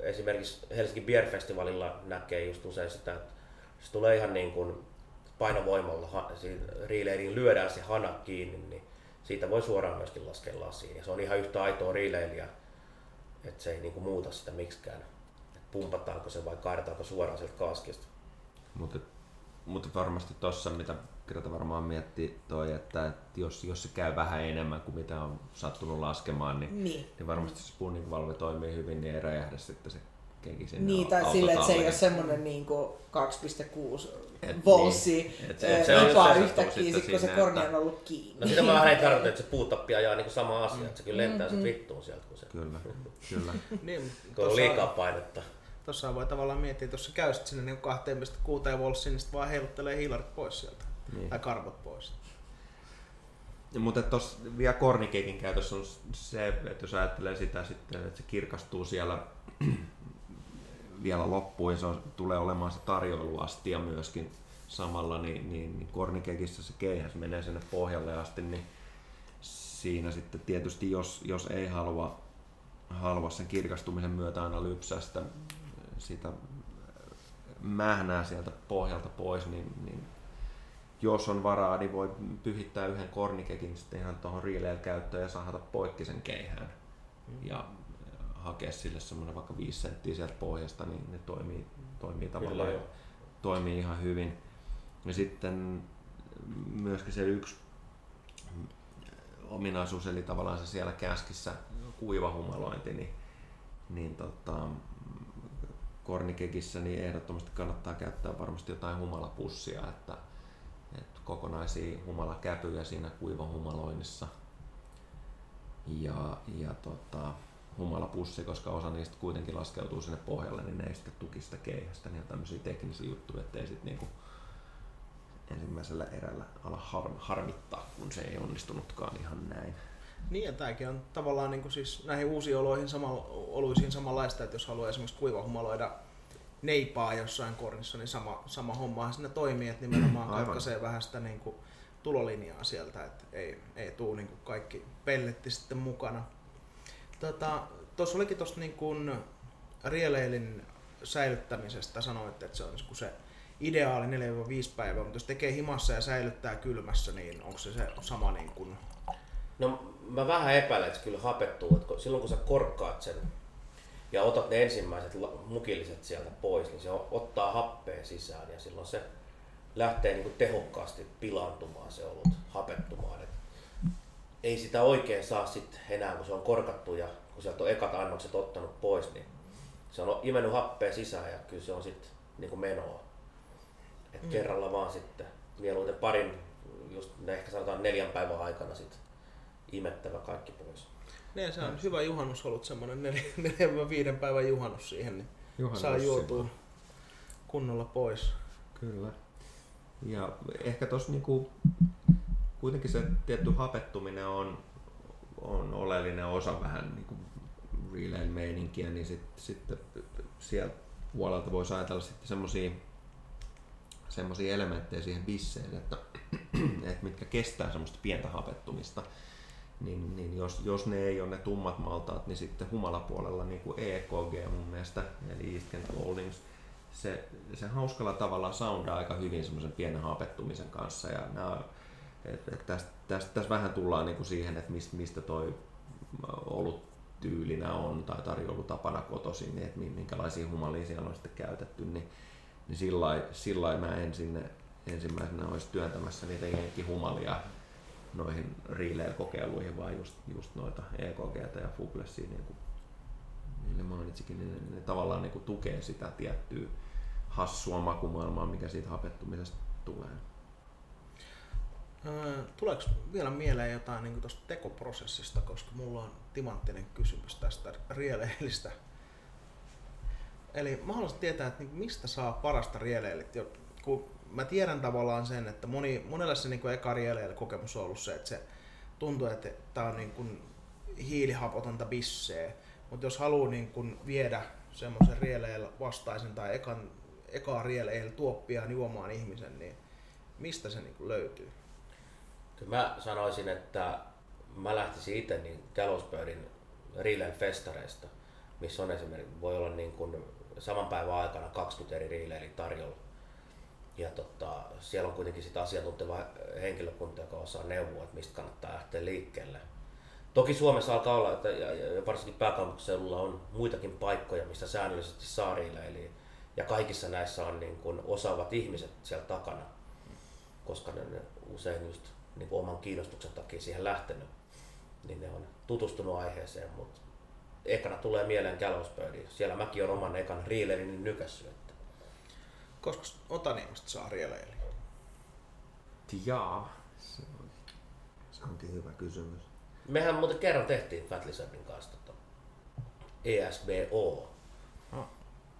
esimerkiksi Helsingin Beer Festivalilla näkee just usein sitä, että se tulee ihan niin kuin painovoimalla, riileiliin lyödään se hana kiinni, niin siitä voi suoraan myöskin laskea lasiin. Ja se on ihan yhtä aitoa riileiliä, että se ei niin kuin muuta sitä miksikään. Että pumpataanko se vai kaadetaanko suoraan sieltä kaskista. Mutta mutta varmasti tuossa, mitä Greta varmaan miettii toi, että, että jos, jos se käy vähän enemmän kuin mitä on sattunut laskemaan, niin, niin. niin varmasti se spooning valve toimii hyvin, niin ei räjähdä sitten se keki sinne Niin, tai silleen, että se ei ole semmoinen niin 2,6 volssi vipaa yhtäkkiä, sit, kun se korni on ollut kiinni. No sitä mä vähän ei tarkoita, että se puutappi ajaa niin sama asia, että se kyllä lentää mm-hmm. se vittuun sieltä, kun se... Kyllä, kyllä. niin, kun on liikaa painetta. Tuossa voi tavallaan miettiä, että jos sä käysit sinne niin 2,6 volssiin, niin sitten vaan heiluttelee hiilarit pois sieltä. Niin. Tai karvot pois. Ja, mutta tuossa vielä kornikeikin käytössä on se, että jos ajattelee sitä sitten, että se kirkastuu siellä vielä loppuun ja se on, tulee olemaan se tarjoiluastia myöskin samalla, niin, niin, niin kornikekissä se keihäs menee sinne pohjalle asti, niin siinä sitten tietysti jos, jos ei halua, halua sen kirkastumisen myötä aina lypsästä sitä mähnää sieltä pohjalta pois, niin, niin jos on varaa, niin voi pyhittää yhden kornikekin sitten ihan tuohon riileellä käyttöön ja sahata poikki sen keihään. Ja hakea sille semmoinen vaikka 5 senttiä sieltä pohjasta, niin ne toimii, toimii tavallaan joo. toimii ihan hyvin. Ja sitten myöskin se yksi ominaisuus, eli tavallaan se siellä käskissä kuivahumalointi, niin, niin tota, kornikekissä niin ehdottomasti kannattaa käyttää varmasti jotain humalapussia, että, että kokonaisia humalakäpyjä siinä kuivahumaloinnissa. Ja, ja tota, humalapussi, koska osa niistä kuitenkin laskeutuu sinne pohjalle, niin ne ei sitten tuki sitä keihästä. Niin on tämmöisiä teknisiä juttuja, ettei sitten niinku ensimmäisellä erällä ala har- harmittaa, kun se ei onnistunutkaan ihan näin. Niin ja tämäkin on tavallaan niin kuin siis näihin uusiin oloihin samalla, oluisiin samanlaista, että jos haluaa esimerkiksi kuivahumaloida neipaa jossain kornissa, niin sama, sama hommahan siinä toimii, että nimenomaan Aivan. katkaisee vähän sitä niin kuin tulolinjaa sieltä, että ei, ei tule niin kuin kaikki pelletti sitten mukana. Tuossa tota, olikin tuosta niin kuin rieleilin säilyttämisestä sanoitte, että se on niin kuin se ideaali 4-5 päivää, mutta jos tekee himassa ja säilyttää kylmässä, niin onko se se sama niin kuin No mä vähän epäilen, että se kyllä hapettuu, että silloin kun sä korkkaat sen ja otat ne ensimmäiset mukilliset sieltä pois, niin se ottaa happea sisään ja silloin se lähtee niin kuin tehokkaasti pilaantumaan se olut, hapettumaan. Et ei sitä oikein saa sit enää, kun se on korkattu ja kun sieltä on ekat annokset ottanut pois, niin se on imennyt happea sisään ja kyllä se on sitten niin menoa. Et Mm. kerralla vaan sitten mieluiten parin, just ehkä sanotaan neljän päivän aikana sitten imettävä kaikki pois. Niin, se on hyvä juhannusolut, semmoinen 4-5 päivän juhannus siihen, niin Juhannus saa juotua kunnolla pois. Kyllä. Ja ehkä tuossa niinku, kuitenkin se tietty hapettuminen on, on oleellinen osa vähän niinku relayn meininkiä, niin sitten sit sieltä puolelta voisi ajatella sitten semmoisia semmoisia elementtejä siihen bisseen, että, että mitkä kestää semmoista pientä hapettumista. Niin, niin jos, jos ne ei ole ne tummat maltaat, niin sitten humalapuolella niin kuin EKG mun mielestä, eli East Kent Holdings, se, se hauskalla tavalla soundaa aika hyvin semmoisen pienen hapettumisen kanssa. Ja nämä, et, et tästä, tästä, tästä, vähän tullaan niin kuin siihen, että mistä, mistä toi ollut tyylinä on tai tarjoulutapana kotoisin, niin että mi- minkälaisia humalia siellä on sitten käytetty, niin, niin sillä lailla- mä en sinne ensimmäisenä olisi työntämässä niitä jenkkihumalia noihin relay-kokeiluihin, vaan just, just noita EKG ja Fuglesia, niin kuin niille mainitsikin, niin ne, ne tavallaan niin kuin tukee sitä tiettyä hassua makumaailmaa, mikä siitä hapettumisesta tulee. Öö, Tuleeko vielä mieleen jotain niin tuosta tekoprosessista, koska mulla on timanttinen kysymys tästä rieleilistä. Eli mä haluaisin tietää, että niin mistä saa parasta rieleilit. Jo- Kun mä tiedän tavallaan sen, että moni, monelle se niin eka kokemus on ollut se, että se tuntuu, että tämä on niin kuin hiilihapotonta bisseä. Mutta jos haluaa niin kuin viedä semmoisen rieleillä vastaisen tai ekan, ekaa rieleillä tuoppiaan juomaan ihmisen, niin mistä se niin kuin löytyy? Kyllä mä sanoisin, että mä lähtisin itse niin Gallowsbirdin Relay festareista, missä on esimerkiksi, voi olla niin kuin saman päivän aikana 20 eri riileili tarjolla. Ja tota, siellä on kuitenkin sitä asiantunteva henkilökunta, joka osaa neuvoa, että mistä kannattaa lähteä liikkeelle. Toki Suomessa alkaa olla, että, ja, ja varsinkin pääkaupunkiseudulla on muitakin paikkoja, missä säännöllisesti saa riileiliä. Ja kaikissa näissä on niin kuin osaavat ihmiset siellä takana, koska ne, ne usein just niin kuin oman kiinnostuksen takia siihen lähtenyt, niin ne on tutustunut aiheeseen, mutta ekana tulee mieleen Gallowsbirdi. Siellä mäkin on oman ekan riileilini nykässy. Koska Otaniemasta saa rieleillä? Jaa, se, on, se onkin hyvä kysymys. mehän muuten kerran tehtiin Fat Lizardin kanssa tota ESBO. Ah.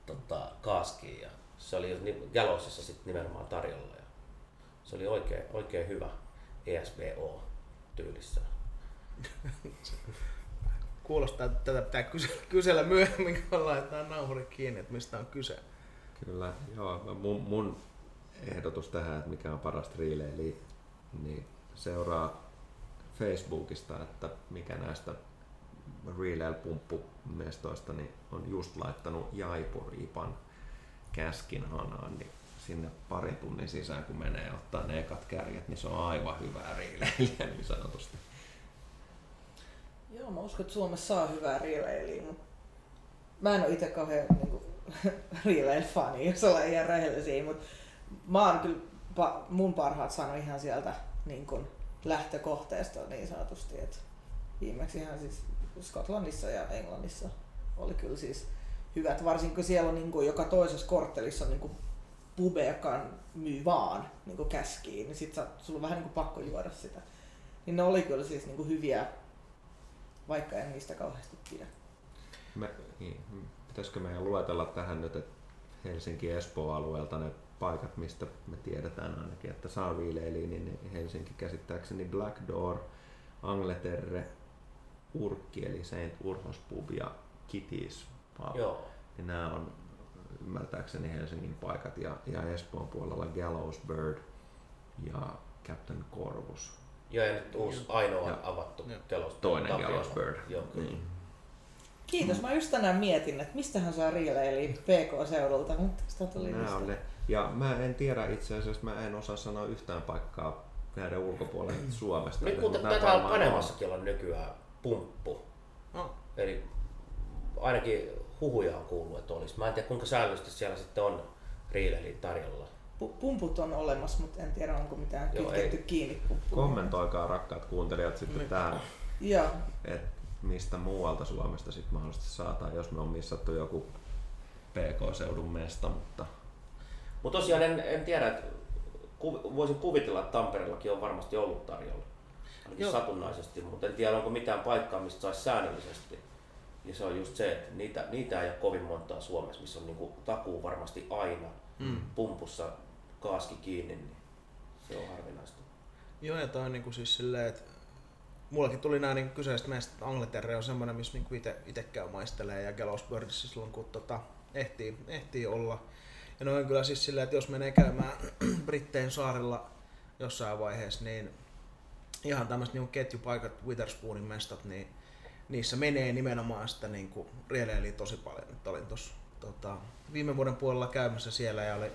tota, kaaskiin ja se oli ni- Galosissa sit nimenomaan tarjolla. Ja se oli oikein, oikein hyvä ESBO tyylissä. Kuulostaa, että tätä pitää kysellä, kysellä myöhemmin, kun laitetaan nauhuri kiinni, että mistä on kyse. Kyllä, joo. Mun, mun ehdotus tähän, että mikä on parasta relay, niin seuraa Facebookista, että mikä näistä relay-pumppumestoista niin on just laittanut Jaipur-ipan käskin hanaan, niin sinne parin tunnin sisään, kun menee ottaa ne ekat kärjet, niin se on aivan hyvää riileilijä niin sanotusti. Joo, mä uskon, että Suomessa saa hyvää riileilijää, mutta mä en ole itse kauhean niin riileil-fani, jos ollaan ihan rehellisiä, mutta mä oon kyllä pa- mun parhaat saanut ihan sieltä niin kuin lähtökohteesta niin sanotusti, että viimeksi ihan siis Skotlannissa ja Englannissa oli kyllä siis hyvät, varsinkin kun siellä on niin kuin joka toisessa korttelissa niin kuin pube, joka myy vaan niin käskiin, niin sit sä, sulla on vähän niin pakko juoda sitä. Niin ne oli kyllä siis niin hyviä, vaikka en niistä kauheasti pidä. Me, niin, pitäisikö meidän luetella tähän nyt, että Helsinki-Espoo-alueelta ne paikat, mistä me tiedetään ainakin, että saa viileiliin, niin Helsinki käsittääkseni Black Door, Angleterre, Urkki eli Saint Urhos Pub ja Kitties Pub. Joo. Niin nämä on ymmärtääkseni Helsingin paikat ja, ja Espoon puolella Gallows Bird ja Captain Corvus. Joo, ja nyt uusi ainoa Ja- avattu telos. Toinen. Gallows Bird. Joo, kyllä. Niin. Kiitos, mä just tänään mietin, että mistähän saa riileili PK-seudulta, mutta sitä tuli Nämä on ne. Ja mä en tiedä itse asiassa, mä en osaa sanoa yhtään paikkaa näiden ulkopuolella Suomesta. Nyt edes, kun mutta täällä varmaan Panemassakin on nykyään pumppu. No, Eli ainakin huhuja on kuullut, että olisi. Mä en tiedä kuinka säännöllisesti siellä sitten on riileli tarjolla. Pu- Pumput on olemassa, mutta en tiedä onko mitään Joo, kytketty ei. kiinni on. pumppuun. Kommentoikaa rakkaat kuuntelijat sitten Niin. tähän, Joo, mistä muualta Suomesta sitten mahdollisesti saataan, jos me on missattu joku PK-seudun mesta, mutta Mutta tosiaan en, en tiedä, että ku, voisin kuvitella, että Tampereellakin on varmasti ollut tarjolla. Ainakin Joo. satunnaisesti, mutta en tiedä onko mitään paikkaa, mistä saisi säännöllisesti. Ja se on just se, että niitä, niitä ei ole kovin montaa Suomessa, missä on niinku takuu varmasti aina mm. pumpussa kaaski kiinni, niin se on harvinaista. Joo, ja toi on niinku siis silleen, että mullakin tuli nämä niinku kyseiset meistä, että Angleterre on semmoinen, missä niinku ite, ite käy maistelee ja Gallows Birdissä silloin, kun tota, ehtii, ehtii olla. Ja noin kyllä siis silleen, että jos menee käymään Brittein saarilla jossain vaiheessa, niin ihan tämmöiset niinku ketjupaikat, Witherspoonin mestat, niin niissä menee nimenomaan sitä niinku rieleili tosi paljon. Nyt olin tossa tota, viime vuoden puolella käymässä siellä ja oli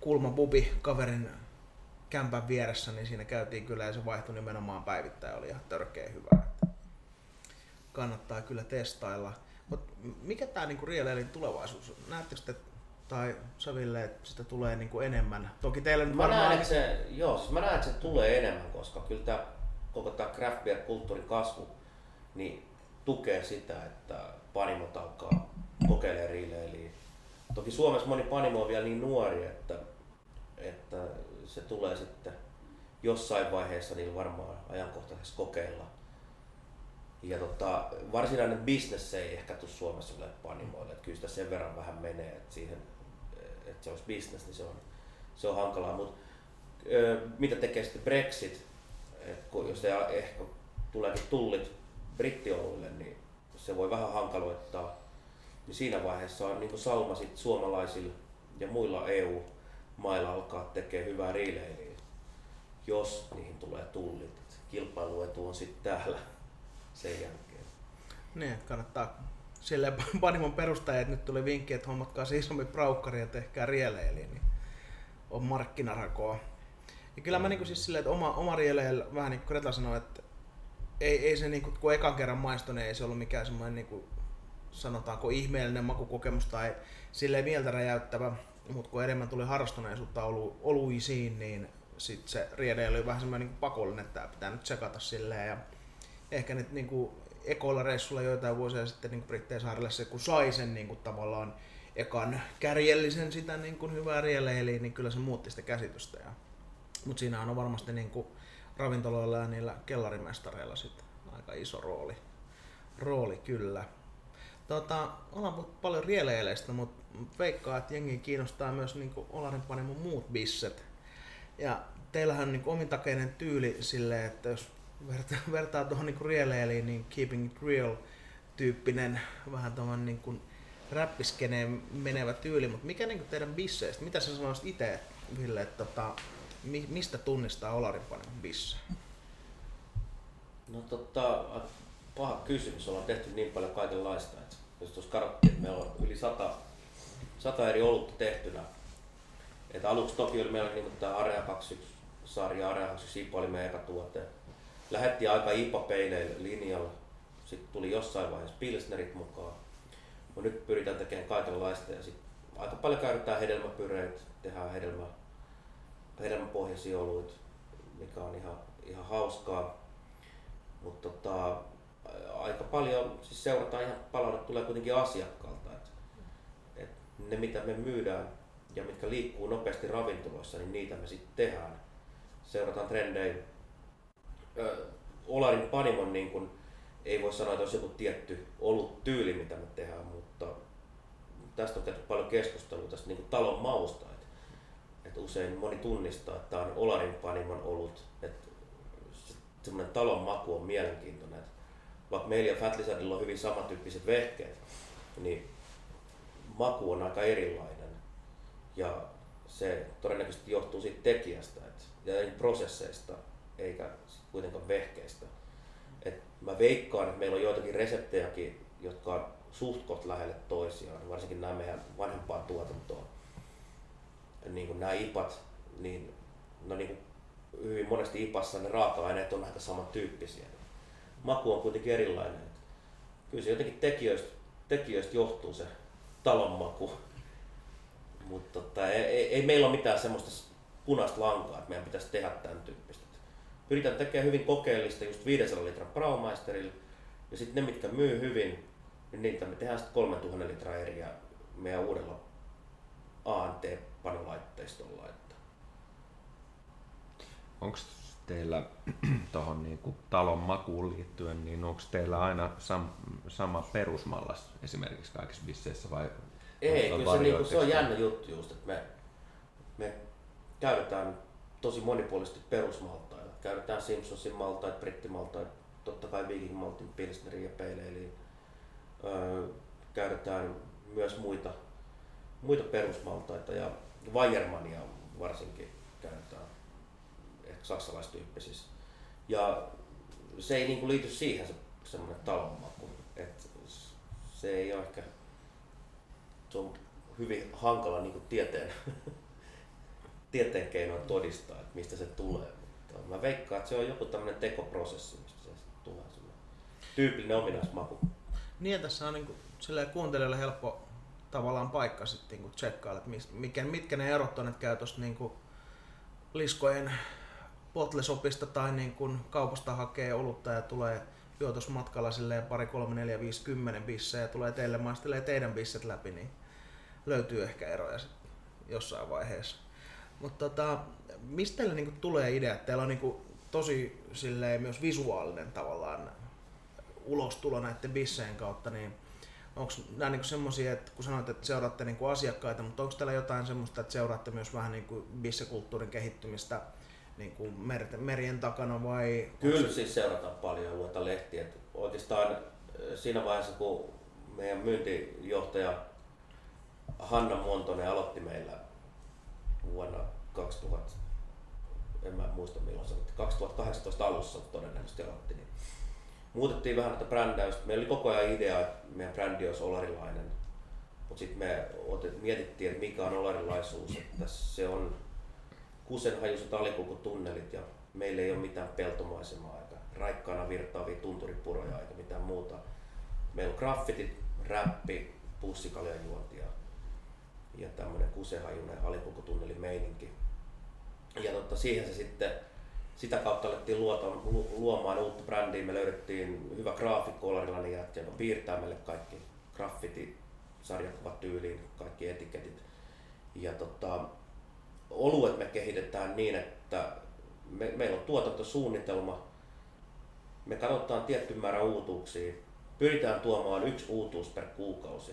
kulma bubi kaverin kämpän vieressä, niin siinä käytiin kyllä ja se vaihtui nimenomaan päivittäin, oli ihan törkeä hyvä. Kannattaa kyllä testailla. Mutta mikä tämä niinku rieleilin tulevaisuus on? Näettekö te, tai Saville, että sitä tulee niinku enemmän? Toki teillä nyt Mä näen, varmaan... että se, joo, siis mä näen, että se tulee enemmän, koska kyllä tämä, koko tämä craft beer kulttuurin kasvu niin tukee sitä, että panimot alkaa kokeilemaan riileiliä. Toki Suomessa moni panimo on vielä niin nuori, että, että se tulee sitten jossain vaiheessa niin varmaan ajankohtaisesti kokeilla. Ja tota, varsinainen business ei ehkä tule Suomessa ole panimoille, että kyllä sitä sen verran vähän menee, että siihen, että se olisi business, niin se on, se on hankalaa. Mutta mitä tekee sitten Brexit, et kun jos se ehkä tuleekin tullit brittioluille, niin se voi vähän hankaloittaa. Niin siinä vaiheessa on niin salma sit suomalaisilla ja muilla EU-mailla alkaa tekee hyvää riileilijää, jos niihin tulee tullit. Et kilpailuetu on sitten täällä sen jälkeen. Niin, että kannattaa silleen panimon perustajat, että nyt tuli vinkki, että hommatkaa se isompi braukkari ja tehkää rieleili, niin on markkinarakoa. Ja kyllä mä niinku siis silleen, että oma, oma rieleillä, vähän niin kuin Greta sanoi, että ei, ei se niinku, kun ekan kerran maistoi, niin ei se ollut mikään semmoinen niinku, sanotaanko ihmeellinen makukokemus tai silleen mieltä räjäyttävä, mutta kun enemmän tuli harrastuneisuutta olu, oluisiin, niin sit se riede oli vähän semmoinen niinku pakollinen, että tää pitää nyt tsekata silleen ja ehkä nyt niinku ekoilla reissulla joitain vuosia sitten niin Brittein saarelle se, kun sai sen niin kuin tavallaan ekan kärjellisen sitä niin kuin hyvää rieleiliä, niin kyllä se muutti sitä käsitystä. Ja, mutta siinä on varmasti niin kuin ravintoloilla ja niillä kellarimestareilla sitten aika iso rooli. Rooli kyllä. Tota, ollaan paljon rieleileistä, mutta veikkaa, että jengi kiinnostaa myös niin Olarin Panimon muut bisset. Ja teillähän on niin omintakeinen tyyli silleen, että jos vertaa, vertaa tuohon niin rieleiliin, niin Keeping It Real tyyppinen vähän tuohon niin räppiskeneen menevä tyyli, mutta mikä niin teidän bisseistä, mitä sä sanoisit itse, Ville, että tota, mi, mistä tunnistaa Olarin Panimon bisse? No tota, paha kysymys. Ollaan tehty niin paljon kaikenlaista. Että jos tuossa katsottiin, että meillä on yli sata, sata eri olutta tehtynä. Että aluksi toki oli meillä niin tämä Area 21 sarja, Area 21 IPA oli meidän eka tuote. Lähettiin aika IPA-peileille linjalla. Sitten tuli jossain vaiheessa Pilsnerit mukaan. Mutta nyt pyritään tekemään kaikenlaista ja sitten aika paljon käytetään hedelmäpyreitä, tehdään hedelmä, hedelmäpohjaisia oluita, mikä on ihan, ihan hauskaa. Mutta tota, aika paljon siis seurataan ihan palaute tulee kuitenkin asiakkaalta. Ne mitä me myydään ja mitkä liikkuu nopeasti ravintoloissa, niin niitä me sitten tehdään. Seurataan trendejä. Olarin Panimon niin kun, ei voi sanoa, että olisi joku tietty ollut tyyli, mitä me tehdään, mutta tästä on käyty paljon keskustelua tästä niin talon mausta. Et, et usein moni tunnistaa, että tämä on Olarin Panimon ollut, että semmoinen talon maku on mielenkiintoinen. Et vaikka meillä ja Fat Lizardilla on hyvin samantyyppiset vehkeet, niin maku on aika erilainen. Ja se todennäköisesti johtuu siitä tekijästä et, ja prosesseista, eikä kuitenkaan vehkeistä. Et mä veikkaan, että meillä on joitakin reseptejäkin, jotka on suht koht lähelle toisiaan, varsinkin nämä meidän vanhempaa tuotantoa. Niin kuin nämä ipat, niin, no niin kuin hyvin monesti ipassa ne raaka-aineet on aika samantyyppisiä maku on kuitenkin erilainen. Kyllä se jotenkin tekijöistä, tekijöistä johtuu se talon maku. Mutta tota, ei, ei, ei, meillä ole mitään semmoista punaista lankaa, että meidän pitäisi tehdä tämän tyyppistä. Pyritään tekemään hyvin kokeellista just 500 litran Braumeisterilla. Ja sitten ne, mitkä myy hyvin, niin niitä me tehdään sitten 3000 litraa eriä meidän uudella ANT-panolaitteistolla. Onko teillä tuohon niin talon makuun liittyen, niin onko teillä aina sam, sama perusmallas esimerkiksi kaikissa bisseissä vai Ei, kyllä se, niin se on jännä juttu just, että me, me käytetään tosi monipuolisesti perusmaltaita. Käytetään Simpsonsin maltaita, brittimaltaita, totta kai Viking Maltin, Pilsnerin ja Pale öö, käytetään myös muita, muita perusmaltaita ja Weiermania varsinkin käytetään saksalaistyyppisissä. Ja se ei niin kuin liity siihen se semmoinen talonmaku. Et se ei ole ehkä, se on hyvin hankala niin kuin tieteen, tieteen keinoin todistaa, että mistä se tulee. Mutta mä veikkaan, että se on joku tämmöinen tekoprosessi, mistä se tulee semmoinen tyypillinen ominaismaku. Niin, tässä on niin kuin, kuuntelijalle helppo tavallaan paikka sitten niin tsekkailla, että mitkä, mitkä ne erot on, että käy tuosta niin liskojen Potlesopista tai niin kun kaupasta hakee olutta ja tulee juotosmatkalla silleen pari, kolme, neljä, viisi, kymmenen bissejä ja tulee teille maistelee teidän bisset läpi, niin löytyy ehkä eroja jossain vaiheessa. Mutta tota, mistä teille niinku tulee idea? Teillä on niinku tosi silleen myös visuaalinen tavallaan ulostulo näiden bisseen kautta, niin onko nämä niinku semmoisia, että kun sanoit, että seuraatte niinku asiakkaita, mutta onko teillä jotain semmoista, että seuraatte myös vähän niinku bissekulttuurin kehittymistä niin kuin mer- merien takana vai? Kyllä siis seurataan paljon ja luetaan lehtiä. Et oikeastaan äh, siinä vaiheessa, kun meidän myyntijohtaja Hanna Montonen aloitti meillä vuonna 2000, en mä muista milloin se 2018 alussa todennäköisesti aloitti, niin muutettiin vähän tätä brändäystä. Meillä oli koko ajan idea, että meidän brändi olisi olarilainen, mutta sitten me mietittiin, että mikä on olarilaisuus, että se on kusenhajuiset alikulkutunnelit ja meillä ei ole mitään peltomaisemaa eikä raikkaana virtaavia tunturipuroja eikä mitään muuta. Meillä on graffitit, räppi, pussikaljan juontia ja tämmöinen kusenhajuinen alikulkutunnelin meininki. Ja totta, siihen se sitten sitä kautta alettiin luota, luomaan uutta brändiä. Me löydettiin hyvä graafikko olarilainen jätkä, joka piirtää meille kaikki graffiti sarjakuvat tyyliin, kaikki etiketit. Ja tota, oluet me kehitetään niin, että me, meillä on tuotantosuunnitelma, me katsotaan tietty määrä uutuuksia pyritään tuomaan yksi uutuus per kuukausi.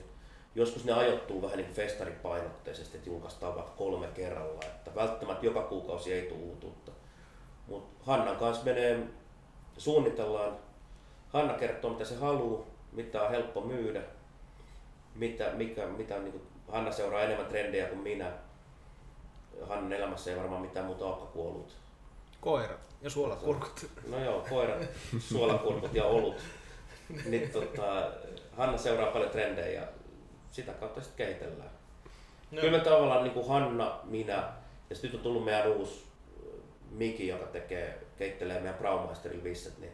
Joskus ne ajoittuu vähän niin festaripainotteisesti, että julkaistaan vaikka kolme kerralla, että välttämättä joka kuukausi ei tule uutuutta. Mutta Hannan kanssa menee, suunnitellaan, Hanna kertoo mitä se haluaa, mitä on helppo myydä, mitä, mikä, mitä niin kuin, Hanna seuraa enemmän trendejä kuin minä. Hannan elämässä ei varmaan mitään muuta ole kuollut. Koirat ja suolakurkut. No joo, koirat, suolakurkut ja olut. niin, tota, Hanna seuraa paljon trendejä ja sitä kautta sitten kehitellään. No. Kyllä me tavallaan niin kuin Hanna, minä ja sitten nyt on tullut meidän uusi äh, Miki, joka tekee, keittelee meidän Braumeisterin visset, niin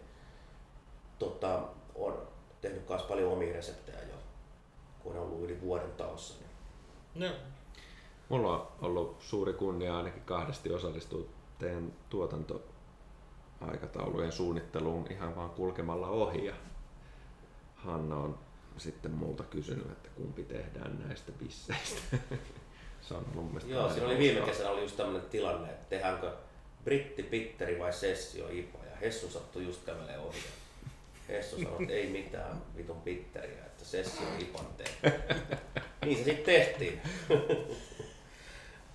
tota, on tehnyt myös paljon omia reseptejä jo, kun on ollut yli vuoden taossa. Niin. No. Mulla on ollut suuri kunnia ainakin kahdesti osallistua teidän tuotantoaikataulujen suunnitteluun ihan vaan kulkemalla ohi. Ja Hanna on sitten multa kysynyt, että kumpi tehdään näistä bisseistä. Se on mun mielestä Joo, siinä oli viime kesänä oli just tämmöinen tilanne, että tehdäänkö britti, pitteri vai sessio IPA. Ja Hessu sattui just kävelee ohi. Hessu sanoi, että ei mitään vitun pitteriä, että sessio IPAn Niin se sitten tehtiin.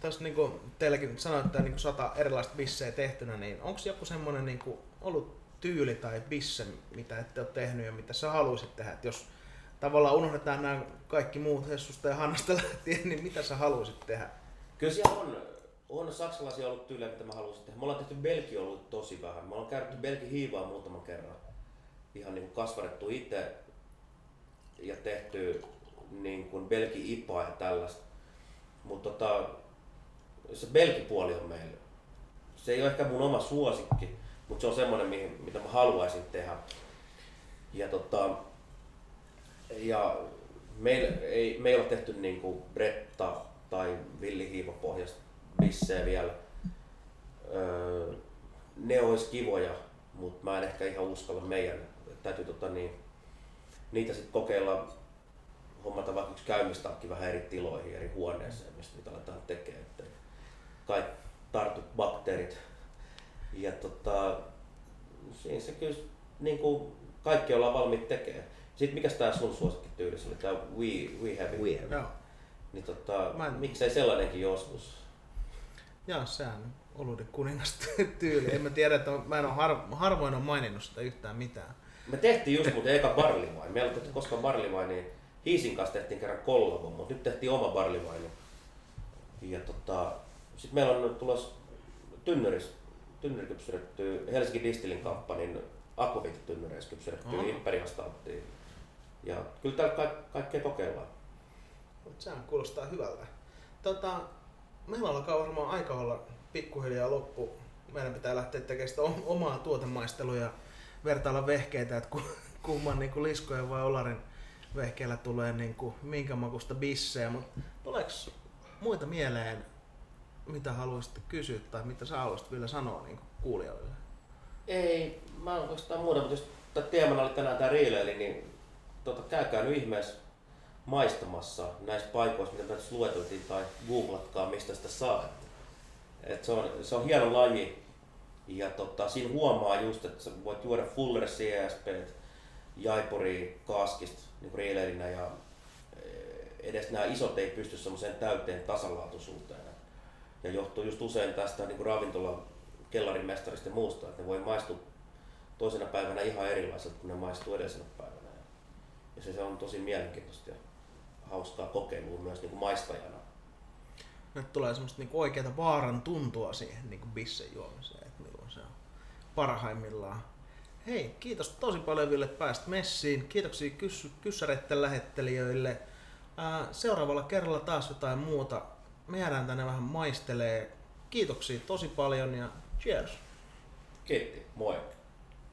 Tässä niin teilläkin sanoitte, niin sata erilaista bissejä tehtynä, niin onko joku semmoinen niin ollut tyyli tai bisse, mitä ette ole tehnyt ja mitä sä haluaisit tehdä? Että jos tavallaan unohdetaan nämä kaikki muut Hessusta ja Hannasta lähtien, niin mitä sä haluaisit tehdä? Kyllä siellä on, on saksalaisia ollut tyylejä, mitä mä haluaisin tehdä. Me ollaan tehty belgi ollut tosi vähän. Me ollaan käytetty belgi hiivaa muutaman kerran. Ihan niin kuin kasvatettu itse ja tehty niin kuin belgi ipaa ja tällaista. Mutta tota, se belgipuoli on meillä. Se ei ole ehkä mun oma suosikki, mutta se on semmoinen, mitä mä haluaisin tehdä. Ja, tota, ja meillä ei, me ei ole tehty niin kuin Bretta tai Villi pohjasta bissejä vielä. Öö, ne olisi kivoja, mutta mä en ehkä ihan uskalla meidän. Täytyy tota, niin, niitä sitten kokeilla hommata vaikka yksi käymistakki vähän eri tiloihin, eri huoneeseen, mistä niitä aletaan tekemään. Kaikki tartut bakteerit ja tota, siinä se kyllä niin kuin kaikki ollaan valmiit tekemään. Sitten mikä tämä sun suosikkityyli oli, tämä We, we Have It. We have. Joo. Niin tota, en... miksei sellainenkin joskus? Joo, sehän oluiden kuningas tyyli. En mä tiedä, että mä en ole har, harvoin on maininnut sitä yhtään mitään. Me tehtiin just muuten eka barlivain. Me ei ollut koskaan barlivain, niin Hiisin kanssa tehtiin kerran kollabo, mutta nyt tehtiin oma barlivain. Ja tota, sitten meillä on tulossa tynnyris tynnyrikypsyretty Helsingin Distillin kamppanin akvaviittitynnyreissä kypsyrettyä mm. imperiastauttiin. Ja kyllä täällä ka- kaikkea kokeillaan. Sehän kuulostaa hyvältä. Tota, meillä alkaa varmaan aika olla pikkuhiljaa loppu. Meidän pitää lähteä tekemään sitä omaa tuotemaistelua ja vertailla vehkeitä, että kumman niin kuin liskojen vai olarin vehkeellä tulee niin kuin, minkä makusta bissejä. Mutta tuleeko muita mieleen mitä haluaisitte kysyä tai mitä sä haluaisit vielä sanoa niin kuulijoille? Ei, mä en oikeastaan muuta, mutta jos teemana oli tänään tämä riileili, niin tota, käykää nyt ihmeessä maistamassa näissä paikoissa, mitä tässä lueteltiin, tai googlatkaa, mistä sitä saa. Et se, on, se on hieno laji, ja tota, siinä huomaa just, että sä voit juoda Fuller CSP, Jaipuri Kaaskista niin riileilinä, ja eh, edes nämä isot ei pysty semmoiseen täyteen tasalaatuisuuteen ja johtuu just usein tästä niin kuin ravintola kellarin mestarista ja muusta, että ne voi maistua toisena päivänä ihan erilaiselta kuin ne maistuu edellisenä päivänä. Ja se, se on tosi mielenkiintoista ja hauskaa kokeilua myös niin kuin maistajana. Nyt tulee semmoista niin oikeaa vaaran tuntua siihen niin bissen juomiseen, että milloin se on parhaimmillaan. Hei, kiitos tosi paljon Ville, että pääsit messiin. Kiitoksia kys- kyssäreiden lähettelijöille. seuraavalla kerralla taas jotain muuta me jäädään tänne vähän maistelee. Kiitoksia tosi paljon ja cheers! Kiitti, moi!